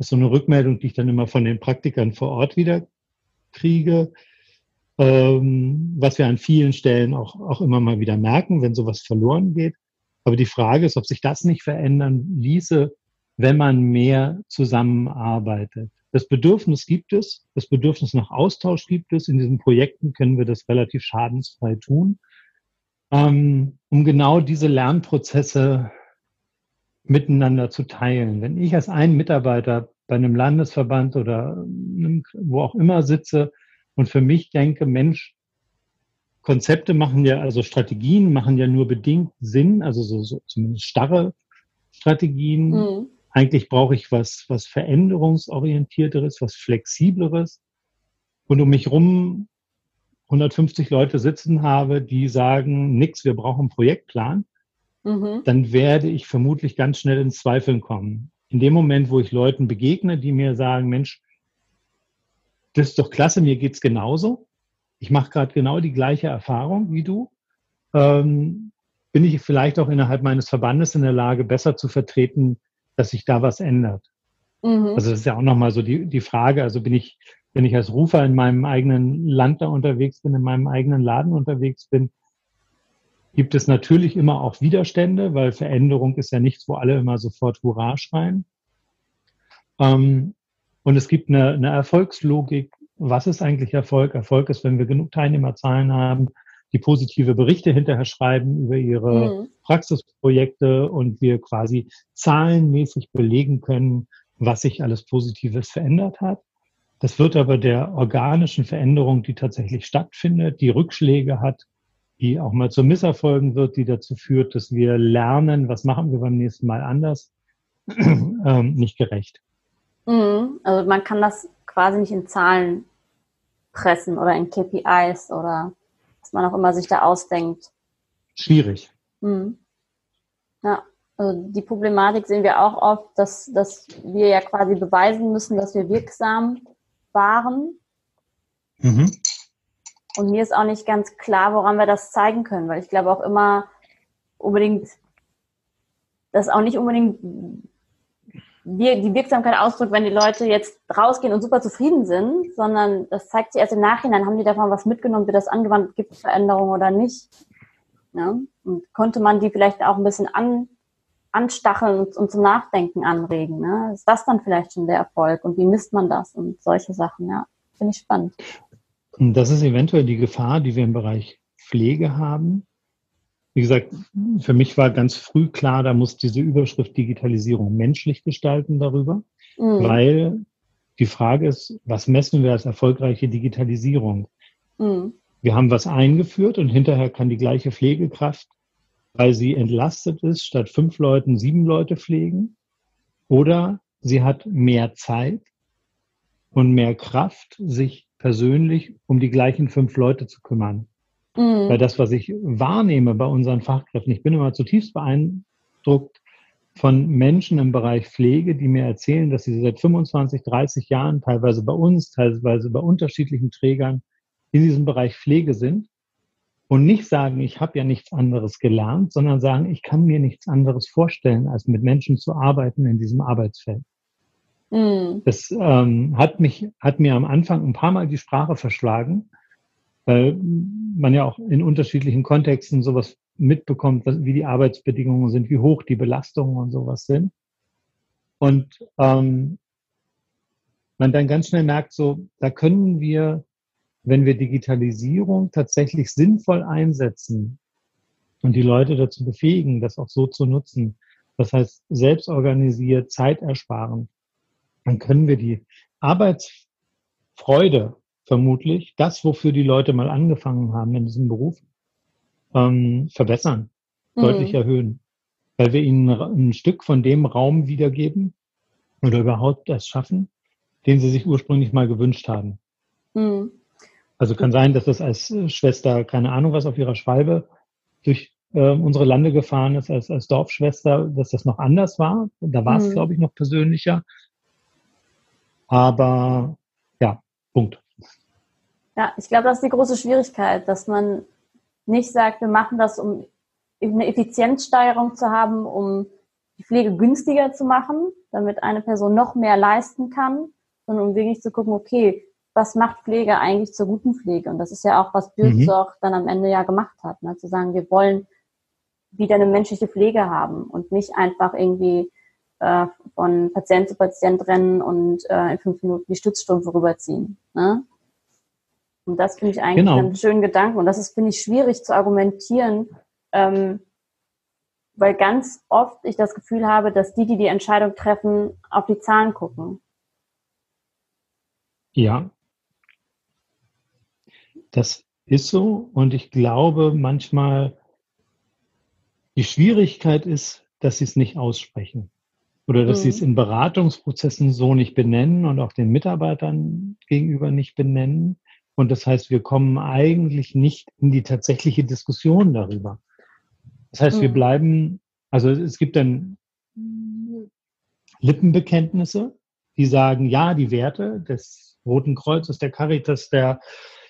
ist so eine Rückmeldung, die ich dann immer von den Praktikern vor Ort wieder kriege ähm, was wir an vielen Stellen auch, auch immer mal wieder merken, wenn sowas verloren geht. Aber die Frage ist, ob sich das nicht verändern ließe, wenn man mehr zusammenarbeitet. Das Bedürfnis gibt es, das Bedürfnis nach Austausch gibt es. In diesen Projekten können wir das relativ schadensfrei tun, ähm, um genau diese Lernprozesse miteinander zu teilen. Wenn ich als ein Mitarbeiter bei einem Landesverband oder wo auch immer sitze und für mich denke, Mensch, Konzepte machen ja, also Strategien machen ja nur bedingt Sinn, also so, so zumindest starre Strategien. Mhm. Eigentlich brauche ich was, was veränderungsorientierteres, was flexibleres. Und um mich rum 150 Leute sitzen habe, die sagen, nix, wir brauchen einen Projektplan, mhm. dann werde ich vermutlich ganz schnell ins Zweifeln kommen. In dem Moment, wo ich Leuten begegne, die mir sagen, Mensch, das ist doch klasse, mir geht's genauso. Ich mache gerade genau die gleiche Erfahrung wie du. Ähm, bin ich vielleicht auch innerhalb meines Verbandes in der Lage, besser zu vertreten, dass sich da was ändert? Mhm. Also das ist ja auch nochmal so die, die Frage. Also bin ich, wenn ich als Rufer in meinem eigenen Land da unterwegs bin, in meinem eigenen Laden unterwegs bin, gibt es natürlich immer auch Widerstände, weil Veränderung ist ja nichts, wo alle immer sofort Hurra schreien. Ähm, und es gibt eine, eine Erfolgslogik. Was ist eigentlich Erfolg? Erfolg ist, wenn wir genug Teilnehmerzahlen haben, die positive Berichte hinterher schreiben über ihre mhm. Praxisprojekte und wir quasi zahlenmäßig belegen können, was sich alles Positives verändert hat. Das wird aber der organischen Veränderung, die tatsächlich stattfindet, die Rückschläge hat, die auch mal zu Misserfolgen wird, die dazu führt, dass wir lernen, was machen wir beim nächsten Mal anders, *clears throat* ähm, nicht gerecht. Mhm. Also man kann das quasi nicht in Zahlen pressen oder in KPIs oder was man auch immer sich da ausdenkt. Schwierig. Mhm. Ja, also die Problematik sehen wir auch oft, dass, dass wir ja quasi beweisen müssen, dass wir wirksam waren. Mhm. Und mir ist auch nicht ganz klar, woran wir das zeigen können, weil ich glaube auch immer unbedingt, dass auch nicht unbedingt die Wirksamkeit ausdrückt, wenn die Leute jetzt rausgehen und super zufrieden sind, sondern das zeigt sich erst im Nachhinein, haben die davon was mitgenommen, wird das angewandt, gibt es Veränderungen oder nicht. Ja? Und konnte man die vielleicht auch ein bisschen an, anstacheln und, und zum Nachdenken anregen. Ne? Ist das dann vielleicht schon der Erfolg und wie misst man das und solche Sachen, ja. Finde ich spannend. Und das ist eventuell die Gefahr, die wir im Bereich Pflege haben, wie gesagt, für mich war ganz früh klar, da muss diese Überschrift Digitalisierung menschlich gestalten darüber, mhm. weil die Frage ist, was messen wir als erfolgreiche Digitalisierung? Mhm. Wir haben was eingeführt und hinterher kann die gleiche Pflegekraft, weil sie entlastet ist, statt fünf Leuten sieben Leute pflegen. Oder sie hat mehr Zeit und mehr Kraft, sich persönlich um die gleichen fünf Leute zu kümmern. Mhm. Weil das, was ich wahrnehme bei unseren Fachkräften, ich bin immer zutiefst beeindruckt von Menschen im Bereich Pflege, die mir erzählen, dass sie seit 25, 30 Jahren teilweise bei uns, teilweise bei unterschiedlichen Trägern in diesem Bereich Pflege sind und nicht sagen, ich habe ja nichts anderes gelernt, sondern sagen, ich kann mir nichts anderes vorstellen, als mit Menschen zu arbeiten in diesem Arbeitsfeld. Mhm. Das ähm, hat mich, hat mir am Anfang ein paar Mal die Sprache verschlagen, weil man ja auch in unterschiedlichen Kontexten sowas mitbekommt, wie die Arbeitsbedingungen sind, wie hoch die Belastungen und sowas sind. Und ähm, man dann ganz schnell merkt, so, da können wir, wenn wir Digitalisierung tatsächlich sinnvoll einsetzen, und die Leute dazu befähigen, das auch so zu nutzen, das heißt selbst organisiert, Zeit ersparen, dann können wir die Arbeitsfreude vermutlich, das, wofür die Leute mal angefangen haben in diesem Beruf, ähm, verbessern, mhm. deutlich erhöhen, weil wir ihnen ein Stück von dem Raum wiedergeben oder überhaupt das schaffen, den sie sich ursprünglich mal gewünscht haben. Mhm. Also kann sein, dass das als Schwester, keine Ahnung was, auf ihrer Schwalbe durch äh, unsere Lande gefahren ist, als, als Dorfschwester, dass das noch anders war. Da war es, mhm. glaube ich, noch persönlicher. Aber ja, Punkt. Ja, ich glaube, das ist die große Schwierigkeit, dass man nicht sagt, wir machen das, um eine Effizienzsteigerung zu haben, um die Pflege günstiger zu machen, damit eine Person noch mehr leisten kann, sondern um wirklich zu gucken, okay, was macht Pflege eigentlich zur guten Pflege? Und das ist ja auch, was Bürzorg mhm. dann am Ende ja gemacht hat, ne? zu sagen, wir wollen wieder eine menschliche Pflege haben und nicht einfach irgendwie äh, von Patient zu Patient rennen und äh, in fünf Minuten die Stützstumpfe rüberziehen. Ne? Und das finde ich eigentlich genau. einen schönen Gedanken. Und das ist, finde ich, schwierig zu argumentieren, ähm, weil ganz oft ich das Gefühl habe, dass die, die die Entscheidung treffen, auf die Zahlen gucken. Ja, das ist so. Und ich glaube manchmal, die Schwierigkeit ist, dass sie es nicht aussprechen oder dass mhm. sie es mhm. in Beratungsprozessen so nicht benennen und auch den Mitarbeitern gegenüber nicht benennen. Und das heißt, wir kommen eigentlich nicht in die tatsächliche Diskussion darüber. Das heißt, mhm. wir bleiben, also es gibt dann Lippenbekenntnisse, die sagen, ja, die Werte des Roten Kreuzes, der Caritas, der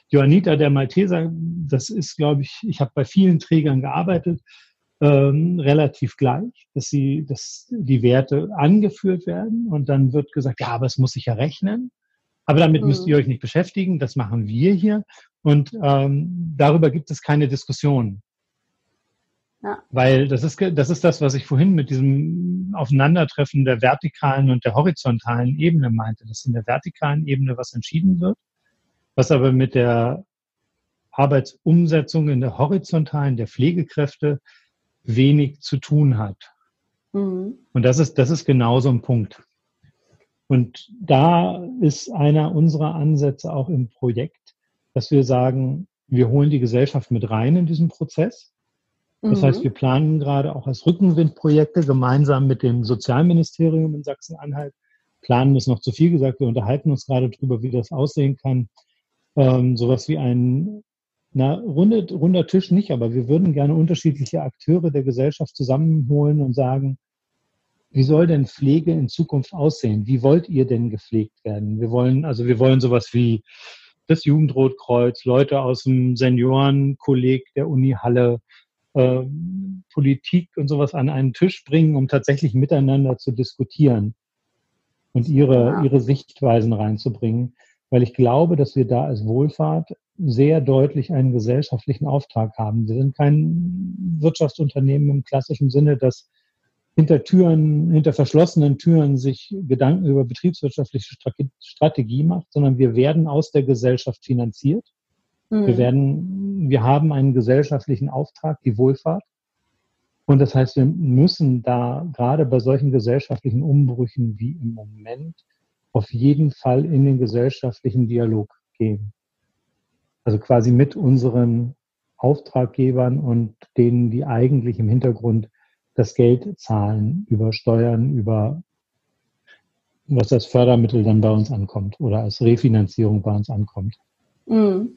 Johanniter, der Malteser, das ist, glaube ich, ich habe bei vielen Trägern gearbeitet, ähm, relativ gleich, dass sie, dass die Werte angeführt werden und dann wird gesagt, ja, aber es muss sich ja rechnen. Aber damit mhm. müsst ihr euch nicht beschäftigen, das machen wir hier. Und ähm, darüber gibt es keine Diskussion. Ja. Weil das ist, das ist das, was ich vorhin mit diesem Aufeinandertreffen der vertikalen und der horizontalen Ebene meinte, dass in der vertikalen Ebene was entschieden wird, was aber mit der Arbeitsumsetzung in der horizontalen der Pflegekräfte wenig zu tun hat. Mhm. Und das ist, das ist genau so ein Punkt. Und da ist einer unserer Ansätze auch im Projekt, dass wir sagen, wir holen die Gesellschaft mit rein in diesen Prozess. Das mhm. heißt, wir planen gerade auch als Rückenwindprojekte gemeinsam mit dem Sozialministerium in Sachsen-Anhalt. Planen ist noch zu viel gesagt. Wir unterhalten uns gerade darüber, wie das aussehen kann. Ähm, sowas wie ein na, runde, runder Tisch nicht, aber wir würden gerne unterschiedliche Akteure der Gesellschaft zusammenholen und sagen, wie soll denn Pflege in Zukunft aussehen? Wie wollt ihr denn gepflegt werden? Wir wollen, also wir wollen sowas wie das Jugendrotkreuz, Leute aus dem Seniorenkolleg der Uni Halle, äh, Politik und sowas an einen Tisch bringen, um tatsächlich miteinander zu diskutieren und ihre, ihre Sichtweisen reinzubringen. Weil ich glaube, dass wir da als Wohlfahrt sehr deutlich einen gesellschaftlichen Auftrag haben. Wir sind kein Wirtschaftsunternehmen im klassischen Sinne, das hinter Türen, hinter verschlossenen Türen sich Gedanken über betriebswirtschaftliche Strategie macht, sondern wir werden aus der Gesellschaft finanziert. Mhm. Wir werden, wir haben einen gesellschaftlichen Auftrag, die Wohlfahrt. Und das heißt, wir müssen da gerade bei solchen gesellschaftlichen Umbrüchen wie im Moment auf jeden Fall in den gesellschaftlichen Dialog gehen. Also quasi mit unseren Auftraggebern und denen, die eigentlich im Hintergrund das Geld zahlen über Steuern, über was als Fördermittel dann bei uns ankommt oder als Refinanzierung bei uns ankommt. Mhm.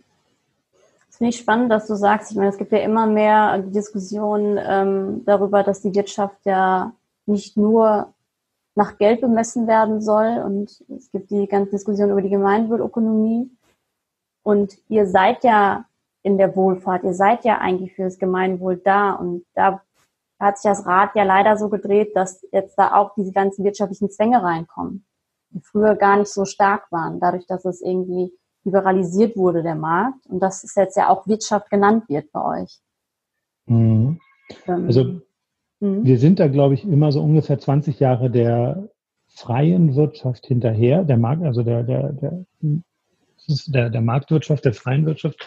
Das finde ich spannend, dass du sagst, ich meine, es gibt ja immer mehr Diskussionen ähm, darüber, dass die Wirtschaft ja nicht nur nach Geld bemessen werden soll und es gibt die ganze Diskussion über die Gemeinwohlökonomie, und ihr seid ja in der Wohlfahrt, ihr seid ja eigentlich für das Gemeinwohl da. Und da hat sich das Rad ja leider so gedreht, dass jetzt da auch diese ganzen wirtschaftlichen Zwänge reinkommen, die früher gar nicht so stark waren, dadurch, dass es irgendwie liberalisiert wurde, der Markt. Und das ist jetzt ja auch Wirtschaft genannt wird bei euch. Mhm. Ähm, also mhm. wir sind da, glaube ich, immer so ungefähr 20 Jahre der freien Wirtschaft hinterher. Der Markt, also der, der, der der, der Marktwirtschaft, der freien Wirtschaft,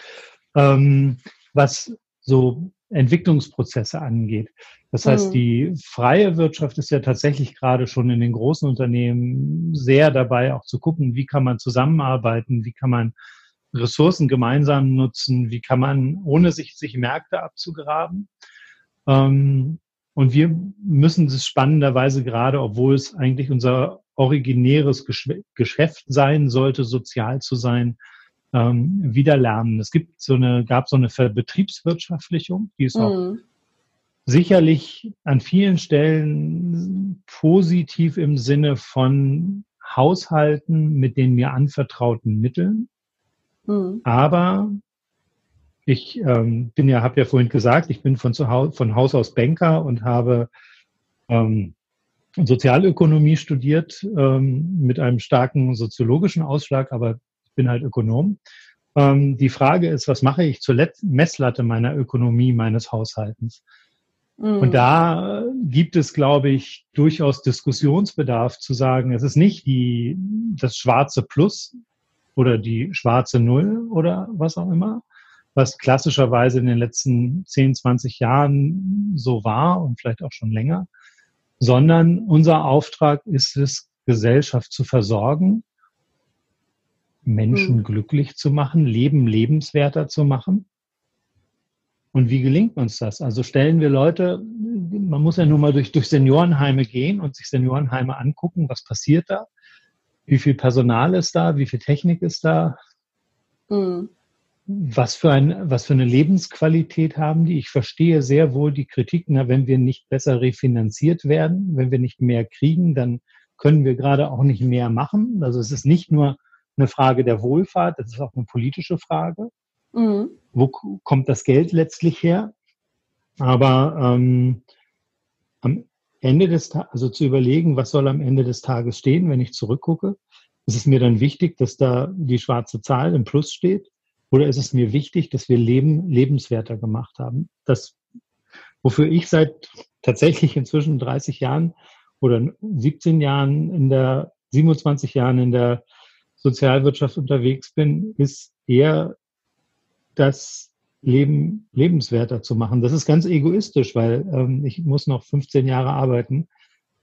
ähm, was so Entwicklungsprozesse angeht. Das heißt, mhm. die freie Wirtschaft ist ja tatsächlich gerade schon in den großen Unternehmen sehr dabei, auch zu gucken, wie kann man zusammenarbeiten, wie kann man Ressourcen gemeinsam nutzen, wie kann man, ohne sich, sich Märkte abzugraben. Ähm, und wir müssen das spannenderweise gerade, obwohl es eigentlich unser originäres Geschäft sein sollte, sozial zu sein, ähm, wieder lernen. Es gibt so eine, gab so eine Betriebswirtschaftlichung, die ist mhm. auch sicherlich an vielen Stellen positiv im Sinne von Haushalten mit den mir anvertrauten Mitteln. Mhm. Aber ich ähm, bin ja, habe ja vorhin gesagt, ich bin von, zu Hause, von Haus aus Banker und habe ähm, Sozialökonomie studiert ähm, mit einem starken soziologischen Ausschlag, aber ich bin halt Ökonom. Ähm, die Frage ist, was mache ich zur Let Messlatte meiner Ökonomie, meines Haushaltens? Mhm. Und da gibt es, glaube ich, durchaus Diskussionsbedarf zu sagen, es ist nicht die, das schwarze Plus oder die schwarze Null oder was auch immer, was klassischerweise in den letzten 10, 20 Jahren so war und vielleicht auch schon länger, sondern unser Auftrag ist es, Gesellschaft zu versorgen, Menschen mhm. glücklich zu machen, Leben lebenswerter zu machen. Und wie gelingt uns das? Also stellen wir Leute, man muss ja nur mal durch, durch Seniorenheime gehen und sich Seniorenheime angucken, was passiert da? Wie viel Personal ist da? Wie viel Technik ist da? Mhm was für, ein, was für eine Lebensqualität haben die? Ich verstehe sehr wohl die Kritik, na, wenn wir nicht besser refinanziert werden, wenn wir nicht mehr kriegen, dann können wir gerade auch nicht mehr machen. Also es ist nicht nur eine Frage der Wohlfahrt, das ist auch eine politische Frage. Mhm. Wo kommt das Geld letztlich her? Aber ähm, am Ende des Tages, also zu überlegen, was soll am Ende des Tages stehen, wenn ich zurückgucke, ist es mir dann wichtig, dass da die schwarze Zahl im Plus steht oder ist es mir wichtig, dass wir Leben lebenswerter gemacht haben? Das, wofür ich seit tatsächlich inzwischen 30 Jahren oder 17 Jahren in der, 27 Jahren in der Sozialwirtschaft unterwegs bin, ist eher das Leben lebenswerter zu machen. Das ist ganz egoistisch, weil ähm, ich muss noch 15 Jahre arbeiten,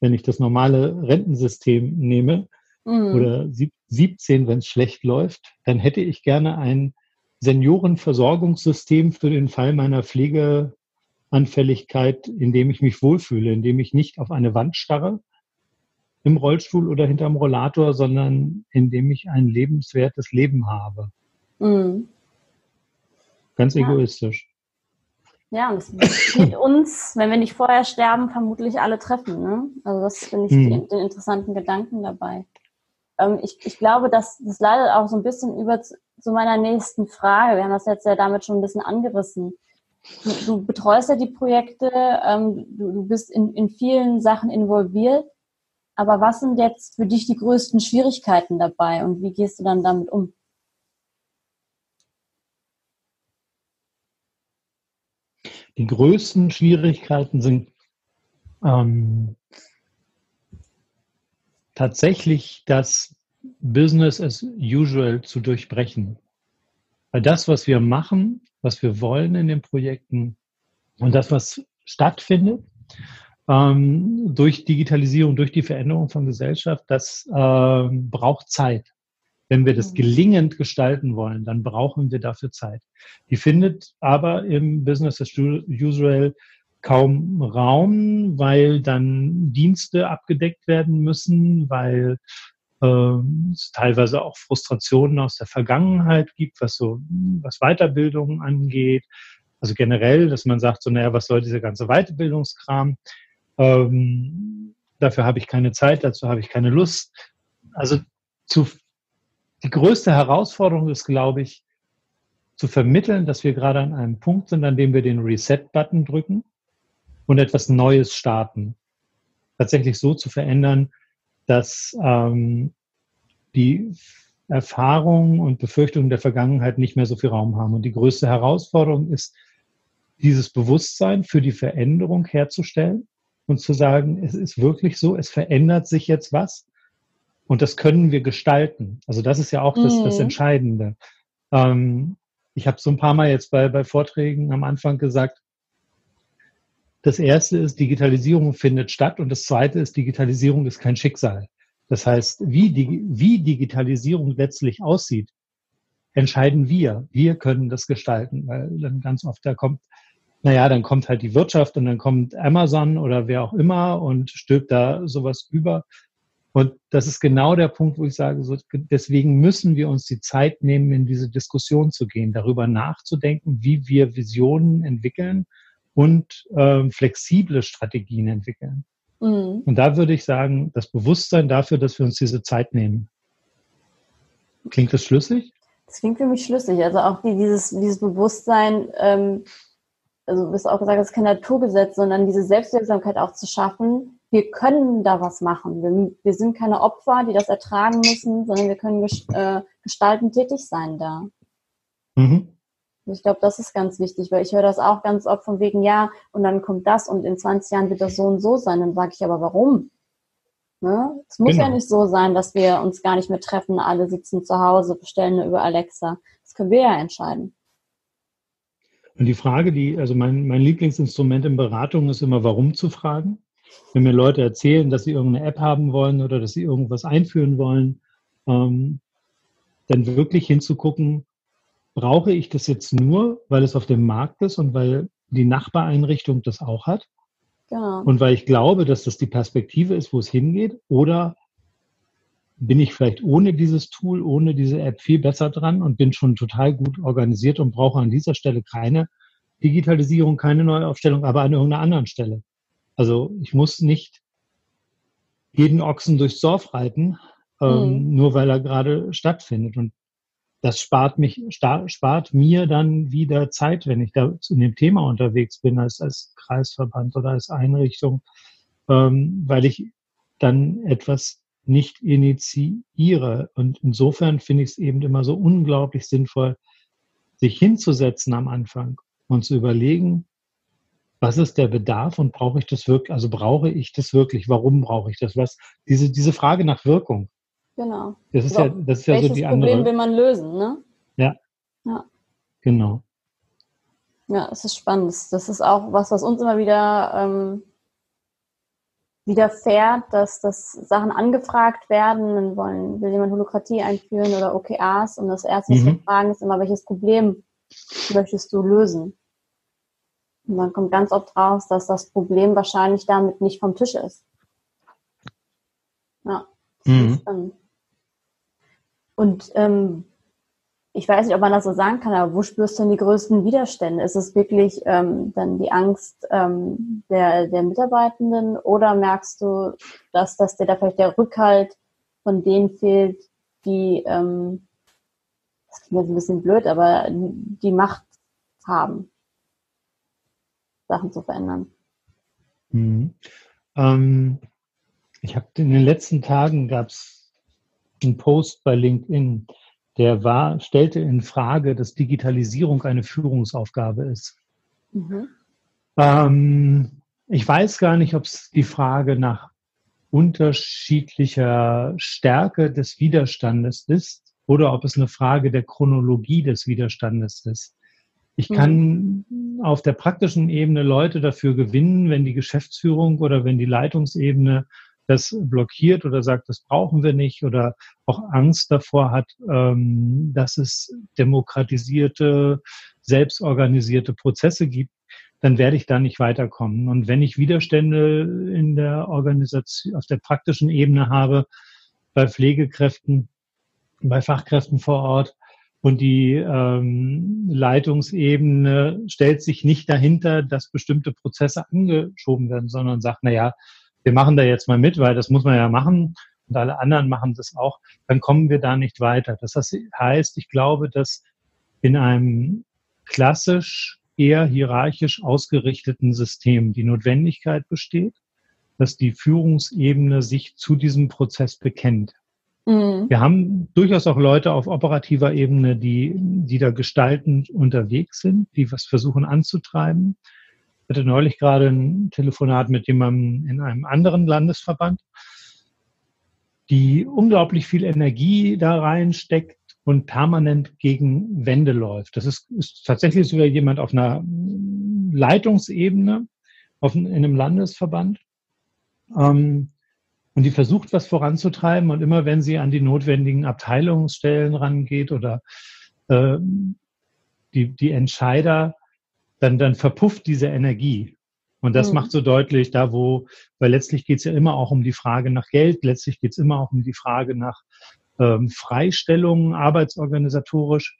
wenn ich das normale Rentensystem nehme mhm. oder 17, wenn es schlecht läuft, dann hätte ich gerne ein Seniorenversorgungssystem für den Fall meiner Pflegeanfälligkeit, in dem ich mich wohlfühle, in dem ich nicht auf eine Wand starre im Rollstuhl oder hinterm Rollator, sondern in dem ich ein lebenswertes Leben habe. Mhm. Ganz ja. egoistisch. Ja, und das wird uns, wenn wir nicht vorher sterben, vermutlich alle treffen. Ne? Also das finde ich mhm. den, den, interessanten Gedanken dabei. Ähm, ich, ich glaube, dass das leider auch so ein bisschen über zu meiner nächsten Frage. Wir haben das jetzt ja damit schon ein bisschen angerissen. Du, du betreust ja die Projekte, ähm, du, du, bist in, in vielen Sachen involviert. Aber was sind jetzt für dich die größten Schwierigkeiten dabei und wie gehst du dann damit um? Die größten Schwierigkeiten sind ähm, tatsächlich das Business as usual zu durchbrechen. Weil das, was wir machen, was wir wollen in den Projekten und das, was stattfindet, ähm, durch Digitalisierung, durch die Veränderung von Gesellschaft, das ähm, braucht Zeit. Wenn wir das mhm. gelingend gestalten wollen, dann brauchen wir dafür Zeit. Die findet aber im Business as usual kaum Raum, weil dann Dienste abgedeckt werden müssen, weil ähm, es teilweise auch Frustrationen aus der Vergangenheit gibt, was so, was Weiterbildung angeht. Also generell, dass man sagt, so, naja, was soll dieser ganze Weiterbildungskram? Ähm, dafür habe ich keine Zeit, dazu habe ich keine Lust. Also zu, die größte Herausforderung ist, glaube ich, zu vermitteln, dass wir gerade an einem Punkt sind, an dem wir den Reset-Button drücken und etwas Neues starten. Tatsächlich so zu verändern, dass ähm, die Erfahrungen und Befürchtungen der Vergangenheit nicht mehr so viel Raum haben. Und die größte Herausforderung ist, dieses Bewusstsein für die Veränderung herzustellen und zu sagen, es ist wirklich so, es verändert sich jetzt was und das können wir gestalten. Also das ist ja auch das, mhm. das Entscheidende. Ähm, ich habe so ein paar Mal jetzt bei, bei Vorträgen am Anfang gesagt, Das erste ist, Digitalisierung findet statt und das zweite ist, Digitalisierung ist kein Schicksal. Das heißt, wie, wie Digitalisierung letztlich aussieht, entscheiden wir. Wir können das gestalten, weil dann ganz oft da kommt, naja, dann kommt halt die Wirtschaft und dann kommt Amazon oder wer auch immer und stülpt da sowas über. Und das ist genau der Punkt, wo ich sage, so, deswegen müssen wir uns die Zeit nehmen, in diese Diskussion zu gehen, darüber nachzudenken, wie wir Visionen entwickeln und äh, flexible Strategien entwickeln. Mhm. Und da würde ich sagen, das Bewusstsein dafür, dass wir uns diese Zeit nehmen. Klingt das schlüssig? Das klingt für mich schlüssig. Also auch die, dieses, dieses Bewusstsein, ähm, also du bist auch gesagt, das ist kein Naturgesetz, sondern diese Selbstwirksamkeit auch zu schaffen. Wir können da was machen. Wir, wir sind keine Opfer, die das ertragen müssen, sondern wir können äh, gestalten tätig sein da. Mhm. Ich glaube, das ist ganz wichtig, weil ich höre das auch ganz oft von wegen, ja, und dann kommt das und in 20 Jahren wird das so und so sein. Dann sage ich aber, warum? Ne? Es muss genau. ja nicht so sein, dass wir uns gar nicht mehr treffen, alle sitzen zu Hause, bestellen über Alexa. Das können wir ja entscheiden. Und die Frage, die, also mein, mein Lieblingsinstrument in Beratung ist immer, warum zu fragen. Wenn mir Leute erzählen, dass sie irgendeine App haben wollen oder dass sie irgendwas einführen wollen, ähm, dann wirklich hinzugucken, brauche ich das jetzt nur, weil es auf dem Markt ist und weil die Nachbareinrichtung das auch hat? Genau. Und weil ich glaube, dass das die Perspektive ist, wo es hingeht, oder bin ich vielleicht ohne dieses Tool, ohne diese App viel besser dran und bin schon total gut organisiert und brauche an dieser Stelle keine Digitalisierung, keine Neuaufstellung, aber an irgendeiner anderen Stelle. Also ich muss nicht jeden Ochsen durchs Dorf reiten, ähm, mhm. nur weil er gerade stattfindet. Und das spart mich, spart mir dann wieder Zeit, wenn ich da in dem Thema unterwegs bin, als, als Kreisverband oder als Einrichtung, ähm, weil ich dann etwas nicht initiiere. Und insofern finde ich es eben immer so unglaublich sinnvoll, sich hinzusetzen am Anfang und zu überlegen, was ist der Bedarf und brauche ich das wirklich, also brauche ich das wirklich, warum brauche ich das, was, diese, diese Frage nach Wirkung. Genau. Das ist so, ja, das ist ja so die andere. Problem will man lösen, ne? Ja. Ja. Genau. Ja, es ist spannend. Das ist auch was, was uns immer wieder ähm, widerfährt, dass, dass Sachen angefragt werden. Dann wollen, will jemand Holokratie einführen oder OKRs und das erste, was mhm. wir fragen, ist immer, welches Problem möchtest du lösen? Und dann kommt ganz oft raus, dass das Problem wahrscheinlich damit nicht vom Tisch ist. Ja, das mhm. Und ähm, ich weiß nicht, ob man das so sagen kann, aber wo spürst du denn die größten Widerstände? Ist es wirklich ähm, dann die Angst ähm, der, der Mitarbeitenden oder merkst du, dass, dass dir da vielleicht der Rückhalt von denen fehlt, die, ähm, das klingt jetzt ein bisschen blöd, aber die Macht haben, Sachen zu verändern? Mhm. Ähm, ich habe in den letzten Tagen gab es einen Post bei LinkedIn, der war, stellte in Frage, dass Digitalisierung eine Führungsaufgabe ist. Mhm. Ähm, ich weiß gar nicht, ob es die Frage nach unterschiedlicher Stärke des Widerstandes ist oder ob es eine Frage der Chronologie des Widerstandes ist. Ich kann mhm. auf der praktischen Ebene Leute dafür gewinnen, wenn die Geschäftsführung oder wenn die Leitungsebene das blockiert oder sagt, das brauchen wir nicht oder auch Angst davor hat, ähm, dass es demokratisierte, selbstorganisierte Prozesse gibt, dann werde ich da nicht weiterkommen. Und wenn ich Widerstände in der Organisation, auf der praktischen Ebene habe, bei Pflegekräften, bei Fachkräften vor Ort, und die ähm, Leitungsebene stellt sich nicht dahinter, dass bestimmte Prozesse angeschoben werden, sondern sagt, na ja, wir machen da jetzt mal mit, weil das muss man ja machen und alle anderen machen das auch, dann kommen wir da nicht weiter. Das heißt, ich glaube, dass in einem klassisch eher hierarchisch ausgerichteten System die Notwendigkeit besteht, dass die Führungsebene sich zu diesem Prozess bekennt. Mhm. Wir haben durchaus auch Leute auf operativer Ebene, die, die da gestaltend unterwegs sind, die was versuchen anzutreiben. Ich hatte neulich gerade ein Telefonat mit jemandem in einem anderen Landesverband, die unglaublich viel Energie da reinsteckt und permanent gegen Wände läuft. Das ist, ist tatsächlich sogar jemand auf einer Leitungsebene, auf, in einem Landesverband. Ähm, und die versucht, was voranzutreiben. Und immer wenn sie an die notwendigen Abteilungsstellen rangeht oder äh, die, die Entscheider, dann, dann verpufft diese Energie. Und das mhm. macht so deutlich, da wo, weil letztlich geht es ja immer auch um die Frage nach Geld, letztlich geht es immer auch um die Frage nach ähm, Freistellungen arbeitsorganisatorisch.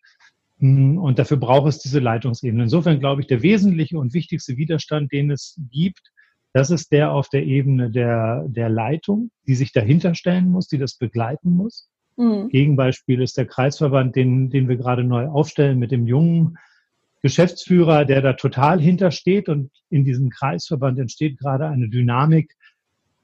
Hm, und dafür braucht es diese Leitungsebene. Insofern glaube ich, der wesentliche und wichtigste Widerstand, den es gibt, das ist der auf der Ebene der, der Leitung, die sich dahinter stellen muss, die das begleiten muss. Mhm. Gegenbeispiel ist der Kreisverband, den, den wir gerade neu aufstellen mit dem jungen Geschäftsführer, der da total hintersteht. Und in diesem Kreisverband entsteht gerade eine Dynamik,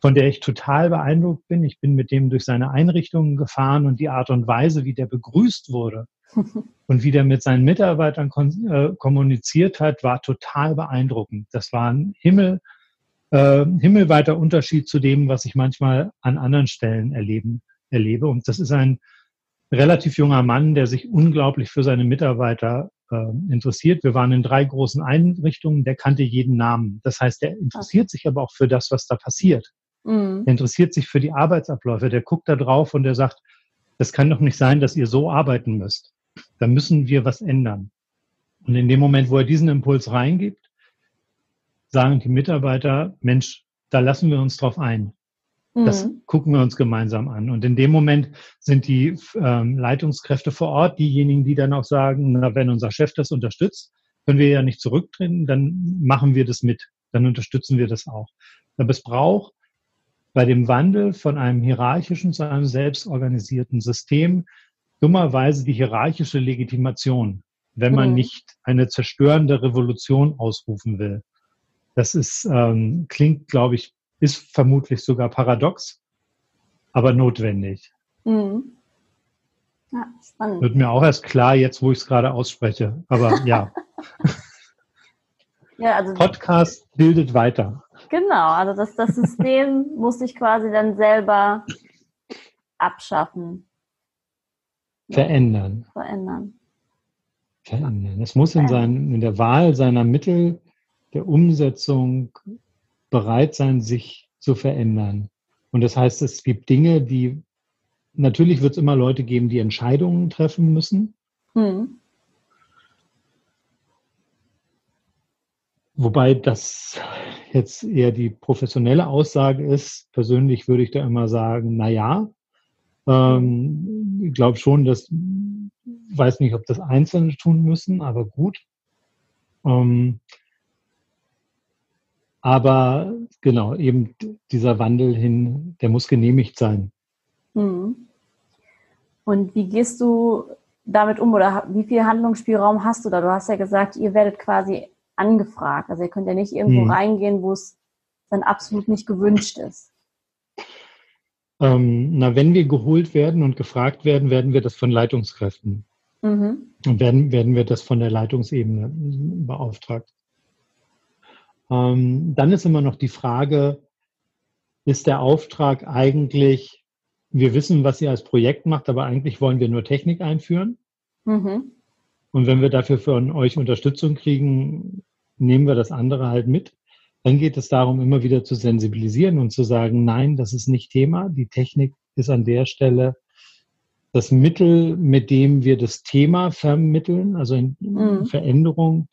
von der ich total beeindruckt bin. Ich bin mit dem durch seine Einrichtungen gefahren und die Art und Weise, wie der begrüßt wurde *laughs* und wie der mit seinen Mitarbeitern äh, kommuniziert hat, war total beeindruckend. Das war ein Himmel, äh, himmelweiter Unterschied zu dem, was ich manchmal an anderen Stellen erleben, erlebe. Und das ist ein relativ junger Mann, der sich unglaublich für seine Mitarbeiter interessiert. Wir waren in drei großen Einrichtungen, der kannte jeden Namen. Das heißt, der interessiert sich aber auch für das, was da passiert. Mhm. Er interessiert sich für die Arbeitsabläufe. Der guckt da drauf und der sagt, das kann doch nicht sein, dass ihr so arbeiten müsst. Da müssen wir was ändern. Und in dem Moment, wo er diesen Impuls reingibt, sagen die Mitarbeiter, Mensch, da lassen wir uns drauf ein. Das mhm. gucken wir uns gemeinsam an. Und in dem Moment sind die ähm, Leitungskräfte vor Ort diejenigen, die dann auch sagen, na, wenn unser Chef das unterstützt, können wir ja nicht zurücktreten, dann machen wir das mit, dann unterstützen wir das auch. Aber es braucht bei dem Wandel von einem hierarchischen zu einem selbstorganisierten System dummerweise die hierarchische Legitimation, wenn man mhm. nicht eine zerstörende Revolution ausrufen will. Das ist, ähm, klingt, glaube ich, ist vermutlich sogar paradox, aber notwendig. Mhm. Ja, spannend. Wird mir auch erst klar, jetzt wo ich es gerade ausspreche. Aber *laughs* ja. ja also Podcast bildet weiter. Genau, also das, das System *laughs* muss sich quasi dann selber abschaffen. Verändern. Verändern. Verändern. Es muss in, sein, in der Wahl seiner Mittel der Umsetzung bereit sein, sich zu verändern. Und das heißt, es gibt Dinge, die natürlich wird es immer Leute geben, die Entscheidungen treffen müssen. Hm. Wobei das jetzt eher die professionelle Aussage ist. Persönlich würde ich da immer sagen, na ja, ähm, ich glaube schon, dass, weiß nicht, ob das Einzelne tun müssen, aber gut. Ähm, aber genau, eben dieser Wandel hin, der muss genehmigt sein. Hm. Und wie gehst du damit um oder wie viel Handlungsspielraum hast du da? Du hast ja gesagt, ihr werdet quasi angefragt. Also ihr könnt ja nicht irgendwo hm. reingehen, wo es dann absolut nicht gewünscht ist. Ähm, na, wenn wir geholt werden und gefragt werden, werden wir das von Leitungskräften. Mhm. Und werden, werden wir das von der Leitungsebene beauftragt. Ähm, dann ist immer noch die Frage, ist der Auftrag eigentlich, wir wissen, was ihr als Projekt macht, aber eigentlich wollen wir nur Technik einführen. Mhm. Und wenn wir dafür von euch Unterstützung kriegen, nehmen wir das andere halt mit. Dann geht es darum, immer wieder zu sensibilisieren und zu sagen, nein, das ist nicht Thema. Die Technik ist an der Stelle das Mittel, mit dem wir das Thema vermitteln, also mhm. Veränderung,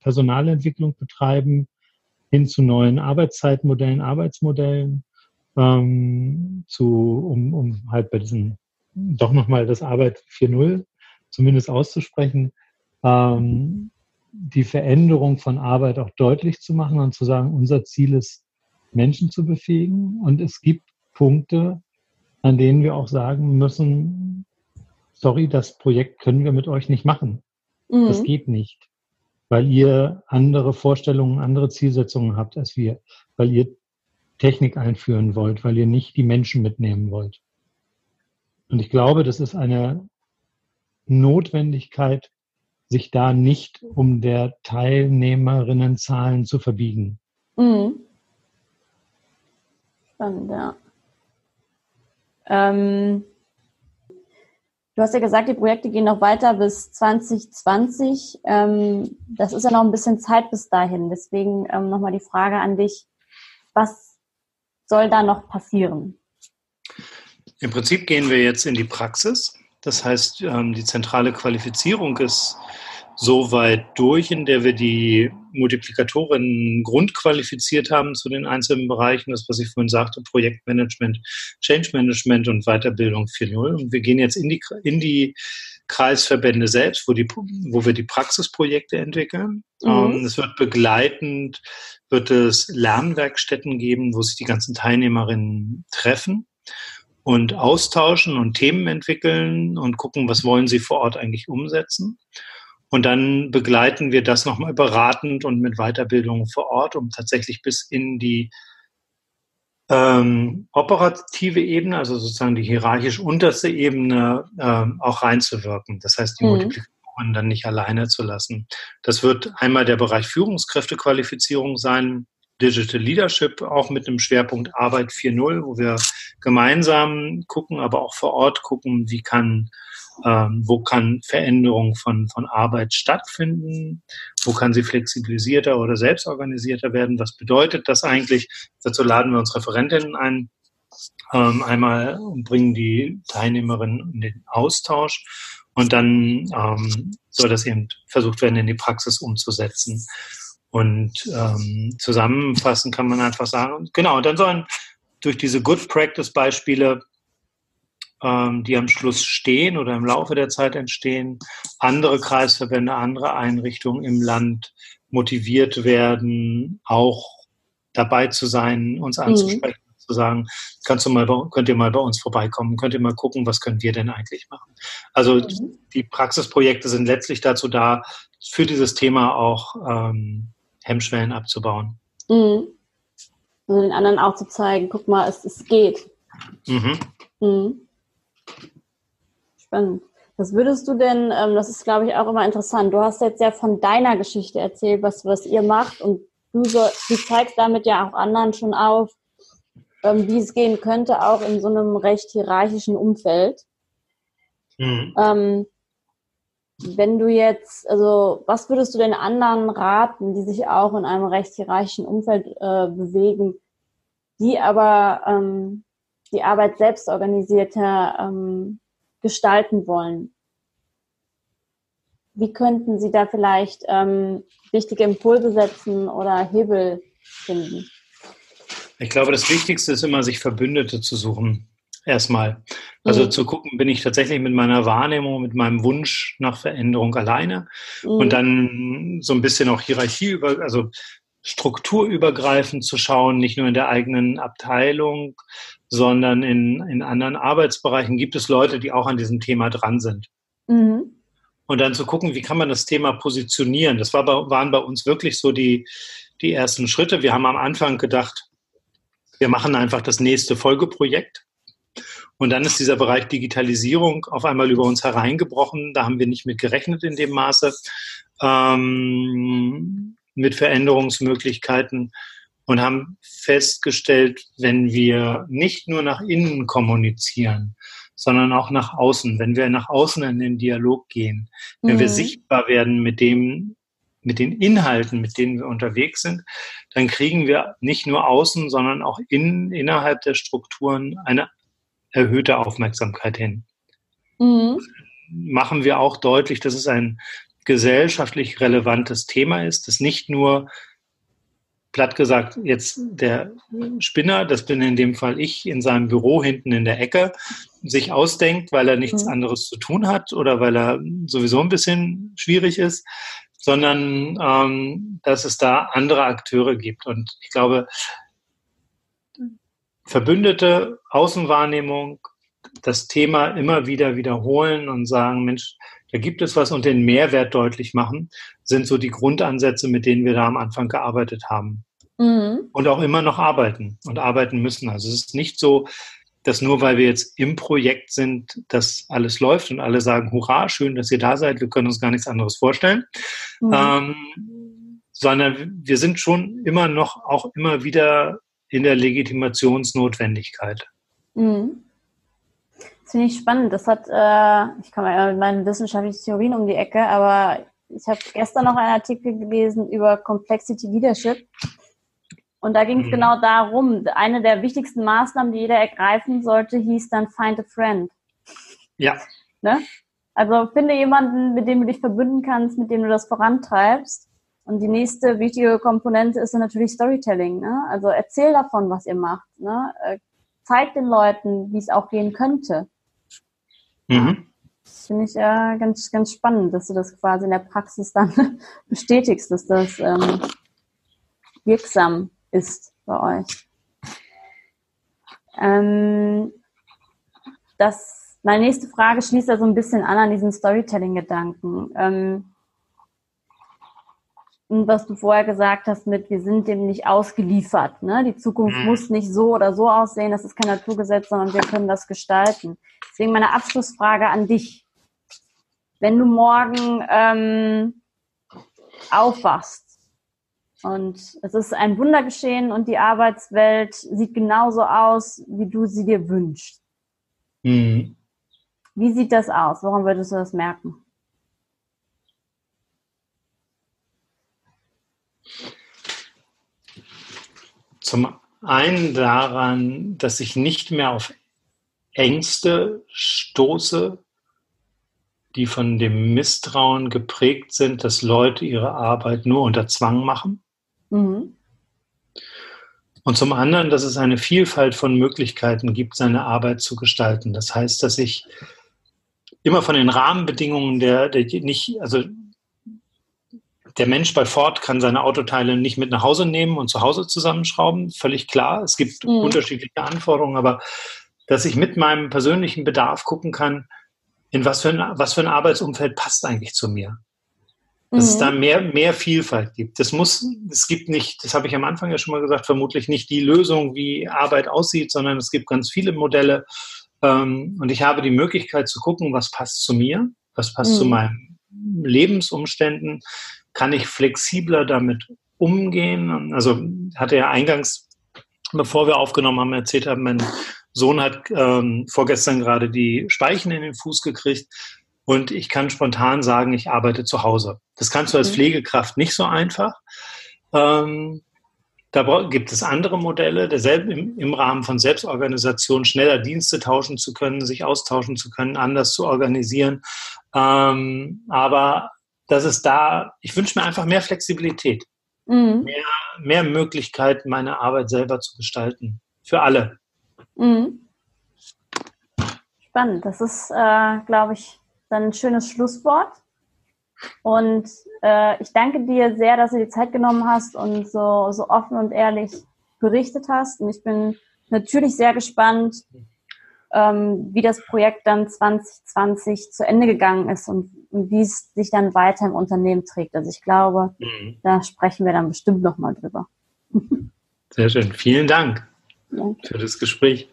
Personalentwicklung betreiben, hin zu neuen Arbeitszeitmodellen, Arbeitsmodellen, ähm, zu, um, um halt bei diesen doch nochmal das Arbeit 4.0 zumindest auszusprechen, ähm, die Veränderung von Arbeit auch deutlich zu machen und zu sagen, unser Ziel ist, Menschen zu befähigen. Und es gibt Punkte, an denen wir auch sagen müssen, sorry, das Projekt können wir mit euch nicht machen. Mhm. Das geht nicht weil ihr andere Vorstellungen, andere Zielsetzungen habt als wir, weil ihr Technik einführen wollt, weil ihr nicht die Menschen mitnehmen wollt. Und ich glaube, das ist eine Notwendigkeit, sich da nicht um der Teilnehmerinnenzahlen zu verbiegen. Mhm. Spannend, ja. Ähm, Du hast ja gesagt, die Projekte gehen noch weiter bis 2020. Ähm, das ist ja noch ein bisschen Zeit bis dahin. Deswegen ähm, nochmal die Frage an dich. Was soll da noch passieren? Im Prinzip gehen wir jetzt in die Praxis. Das heißt, ähm, die zentrale Qualifizierung ist so weit durch, in der wir die Multiplikatoren grundqualifiziert haben zu den einzelnen Bereichen, das, was ich vorhin sagte, Projektmanagement, Change Management und Weiterbildung 4.0. Und wir gehen jetzt in die, in die Kreisverbände selbst, wo, die, wo wir die Praxisprojekte entwickeln. Mhm. Ähm, es wird begleitend, wird es Lernwerkstätten geben, wo sich die ganzen Teilnehmerinnen treffen und austauschen und Themen entwickeln und gucken, was wollen sie vor Ort eigentlich umsetzen. Und dann begleiten wir das nochmal beratend und mit Weiterbildung vor Ort, um tatsächlich bis in die ähm, operative Ebene, also sozusagen die hierarchisch unterste Ebene, ähm, auch reinzuwirken. Das heißt, die mhm. Multiplikatoren dann nicht alleine zu lassen. Das wird einmal der Bereich Führungskräftequalifizierung sein, Digital Leadership, auch mit dem Schwerpunkt Arbeit 4.0, wo wir gemeinsam gucken, aber auch vor Ort gucken, wie kann ähm, wo kann Veränderung von, von Arbeit stattfinden, wo kann sie flexibilisierter oder selbstorganisierter werden, was bedeutet das eigentlich. Dazu laden wir uns Referentinnen ein, ähm, einmal bringen die Teilnehmerinnen in den Austausch und dann ähm, soll das eben versucht werden, in die Praxis umzusetzen. Und ähm, zusammenfassen kann man einfach sagen, genau, und dann sollen durch diese Good Practice Beispiele die am Schluss stehen oder im Laufe der Zeit entstehen, andere Kreisverbände, andere Einrichtungen im Land motiviert werden, auch dabei zu sein, uns mhm. anzusprechen, mhm. zu sagen, kannst du mal, könnt ihr mal bei uns vorbeikommen, könnt ihr mal gucken, was können wir denn eigentlich machen. Also mhm. die Praxisprojekte sind letztlich dazu da, für dieses Thema auch ähm, Hemmschwellen abzubauen. Mhm. Also den anderen auch zu zeigen, guck mal, es, es geht. Mhm. Spannend. Was würdest du denn, ähm, das ist glaube ich auch immer interessant, du hast jetzt ja von deiner Geschichte erzählt, was, was ihr macht und du, so, du zeigst damit ja auch anderen schon auf, ähm, wie es gehen könnte, auch in so einem recht hierarchischen Umfeld. Mhm. Ähm, wenn du jetzt, also was würdest du den anderen raten, die sich auch in einem recht hierarchischen Umfeld äh, bewegen, die aber ähm, die Arbeit selbst organisierter gestalten wollen. Wie könnten Sie da vielleicht ähm, wichtige Impulse setzen oder Hebel finden? Ich glaube, das Wichtigste ist immer, sich Verbündete zu suchen. Erstmal. Also mhm. zu gucken, bin ich tatsächlich mit meiner Wahrnehmung, mit meinem Wunsch nach Veränderung alleine mhm. und dann so ein bisschen auch Hierarchie über, also strukturübergreifend zu schauen, nicht nur in der eigenen Abteilung, sondern in, in anderen Arbeitsbereichen gibt es Leute, die auch an diesem Thema dran sind. Mhm. Und dann zu gucken, wie kann man das Thema positionieren. Das war bei, waren bei uns wirklich so die, die ersten Schritte. Wir haben am Anfang gedacht, wir machen einfach das nächste Folgeprojekt. Und dann ist dieser Bereich Digitalisierung auf einmal über uns hereingebrochen. Da haben wir nicht mit gerechnet in dem Maße. Ähm, mit Veränderungsmöglichkeiten und haben festgestellt, wenn wir nicht nur nach innen kommunizieren, sondern auch nach außen, wenn wir nach außen in den Dialog gehen, wenn mhm. wir sichtbar werden mit dem, mit den Inhalten, mit denen wir unterwegs sind, dann kriegen wir nicht nur außen, sondern auch innen, innerhalb der Strukturen eine erhöhte Aufmerksamkeit hin. Mhm. Machen wir auch deutlich, dass es ein gesellschaftlich relevantes Thema ist, das nicht nur platt gesagt jetzt der Spinner, das bin in dem Fall ich, in seinem Büro hinten in der Ecke, sich ausdenkt, weil er nichts mhm. anderes zu tun hat oder weil er sowieso ein bisschen schwierig ist, sondern ähm, dass es da andere Akteure gibt. Und ich glaube, verbündete Außenwahrnehmung, das Thema immer wieder wiederholen und sagen, Mensch, da gibt es was und den Mehrwert deutlich machen, sind so die Grundansätze, mit denen wir da am Anfang gearbeitet haben. Mhm. Und auch immer noch arbeiten und arbeiten müssen. Also es ist nicht so, dass nur weil wir jetzt im Projekt sind, dass alles läuft und alle sagen, hurra, schön, dass ihr da seid, wir können uns gar nichts anderes vorstellen. Mhm. Ähm, sondern wir sind schon immer noch, auch immer wieder in der Legitimationsnotwendigkeit. Mhm Finde ich spannend. Das hat, äh, ich komme ja mit meinen wissenschaftlichen Theorien um die Ecke, aber ich habe gestern noch einen Artikel gelesen über Complexity Leadership. Und da ging es mhm. genau darum, eine der wichtigsten Maßnahmen, die jeder ergreifen sollte, hieß dann Find a Friend. Ja. Ne? Also finde jemanden, mit dem du dich verbünden kannst, mit dem du das vorantreibst. Und die nächste wichtige Komponente ist dann natürlich Storytelling. Ne? Also erzähl davon, was ihr macht. Ne? Äh, zeig den Leuten, wie es auch gehen könnte. Mhm. Finde ich äh, ganz, ganz spannend, dass du das quasi in der Praxis dann *laughs* bestätigst, dass das ähm, wirksam ist bei euch. Ähm, das, meine nächste Frage schließt da so ein bisschen an an diesen Storytelling-Gedanken. Ähm, was du vorher gesagt hast mit, wir sind dem nicht ausgeliefert. Ne? Die Zukunft mhm. muss nicht so oder so aussehen, das ist kein Naturgesetz, sondern wir können das gestalten. Deswegen meine Abschlussfrage an dich. Wenn du morgen ähm, aufwachst und es ist ein Wunder geschehen und die Arbeitswelt sieht genauso aus, wie du sie dir wünschst. Mhm. Wie sieht das aus? Woran würdest du das merken? Zum einen daran, dass ich nicht mehr auf Ängste stoße, die von dem Misstrauen geprägt sind, dass Leute ihre Arbeit nur unter Zwang machen. Mhm. Und zum anderen, dass es eine Vielfalt von Möglichkeiten gibt, seine Arbeit zu gestalten. Das heißt, dass ich immer von den Rahmenbedingungen der, der nicht, also der Mensch bei Ford kann seine Autoteile nicht mit nach Hause nehmen und zu Hause zusammenschrauben, völlig klar. Es gibt mhm. unterschiedliche Anforderungen, aber dass ich mit meinem persönlichen Bedarf gucken kann, in was für ein, was für ein Arbeitsumfeld passt eigentlich zu mir. Dass mhm. es da mehr, mehr Vielfalt gibt. Das muss, es gibt nicht, das habe ich am Anfang ja schon mal gesagt, vermutlich nicht die Lösung, wie Arbeit aussieht, sondern es gibt ganz viele Modelle. Ähm, und ich habe die Möglichkeit zu gucken, was passt zu mir, was passt mhm. zu meinen Lebensumständen, kann ich flexibler damit umgehen? Also hatte ja eingangs, bevor wir aufgenommen haben, erzählt haben, mein Sohn hat ähm, vorgestern gerade die Speichen in den Fuß gekriegt und ich kann spontan sagen, ich arbeite zu Hause. Das kannst du als mhm. Pflegekraft nicht so einfach. Ähm, da gibt es andere Modelle, derselbe, im, im, Rahmen von Selbstorganisation schneller Dienste tauschen zu können, sich austauschen zu können, anders zu organisieren. Ähm, aber dass es da, ich wünsche mir einfach mehr Flexibilität, mhm. mehr, mehr Möglichkeit, meine Arbeit selber zu gestalten. Für alle. Mhm. Spannend. Das ist, äh, glaube ich, dann ein schönes Schlusswort. Und äh, ich danke dir sehr, dass du die Zeit genommen hast und so, so offen und ehrlich berichtet hast. Und ich bin natürlich sehr gespannt, ähm, wie das Projekt dann 2020 zu Ende gegangen ist und, und wie es sich dann weiter im Unternehmen trägt. Also ich glaube, mhm. da sprechen wir dann bestimmt nochmal drüber. Sehr schön. Vielen Dank ja. für das Gespräch.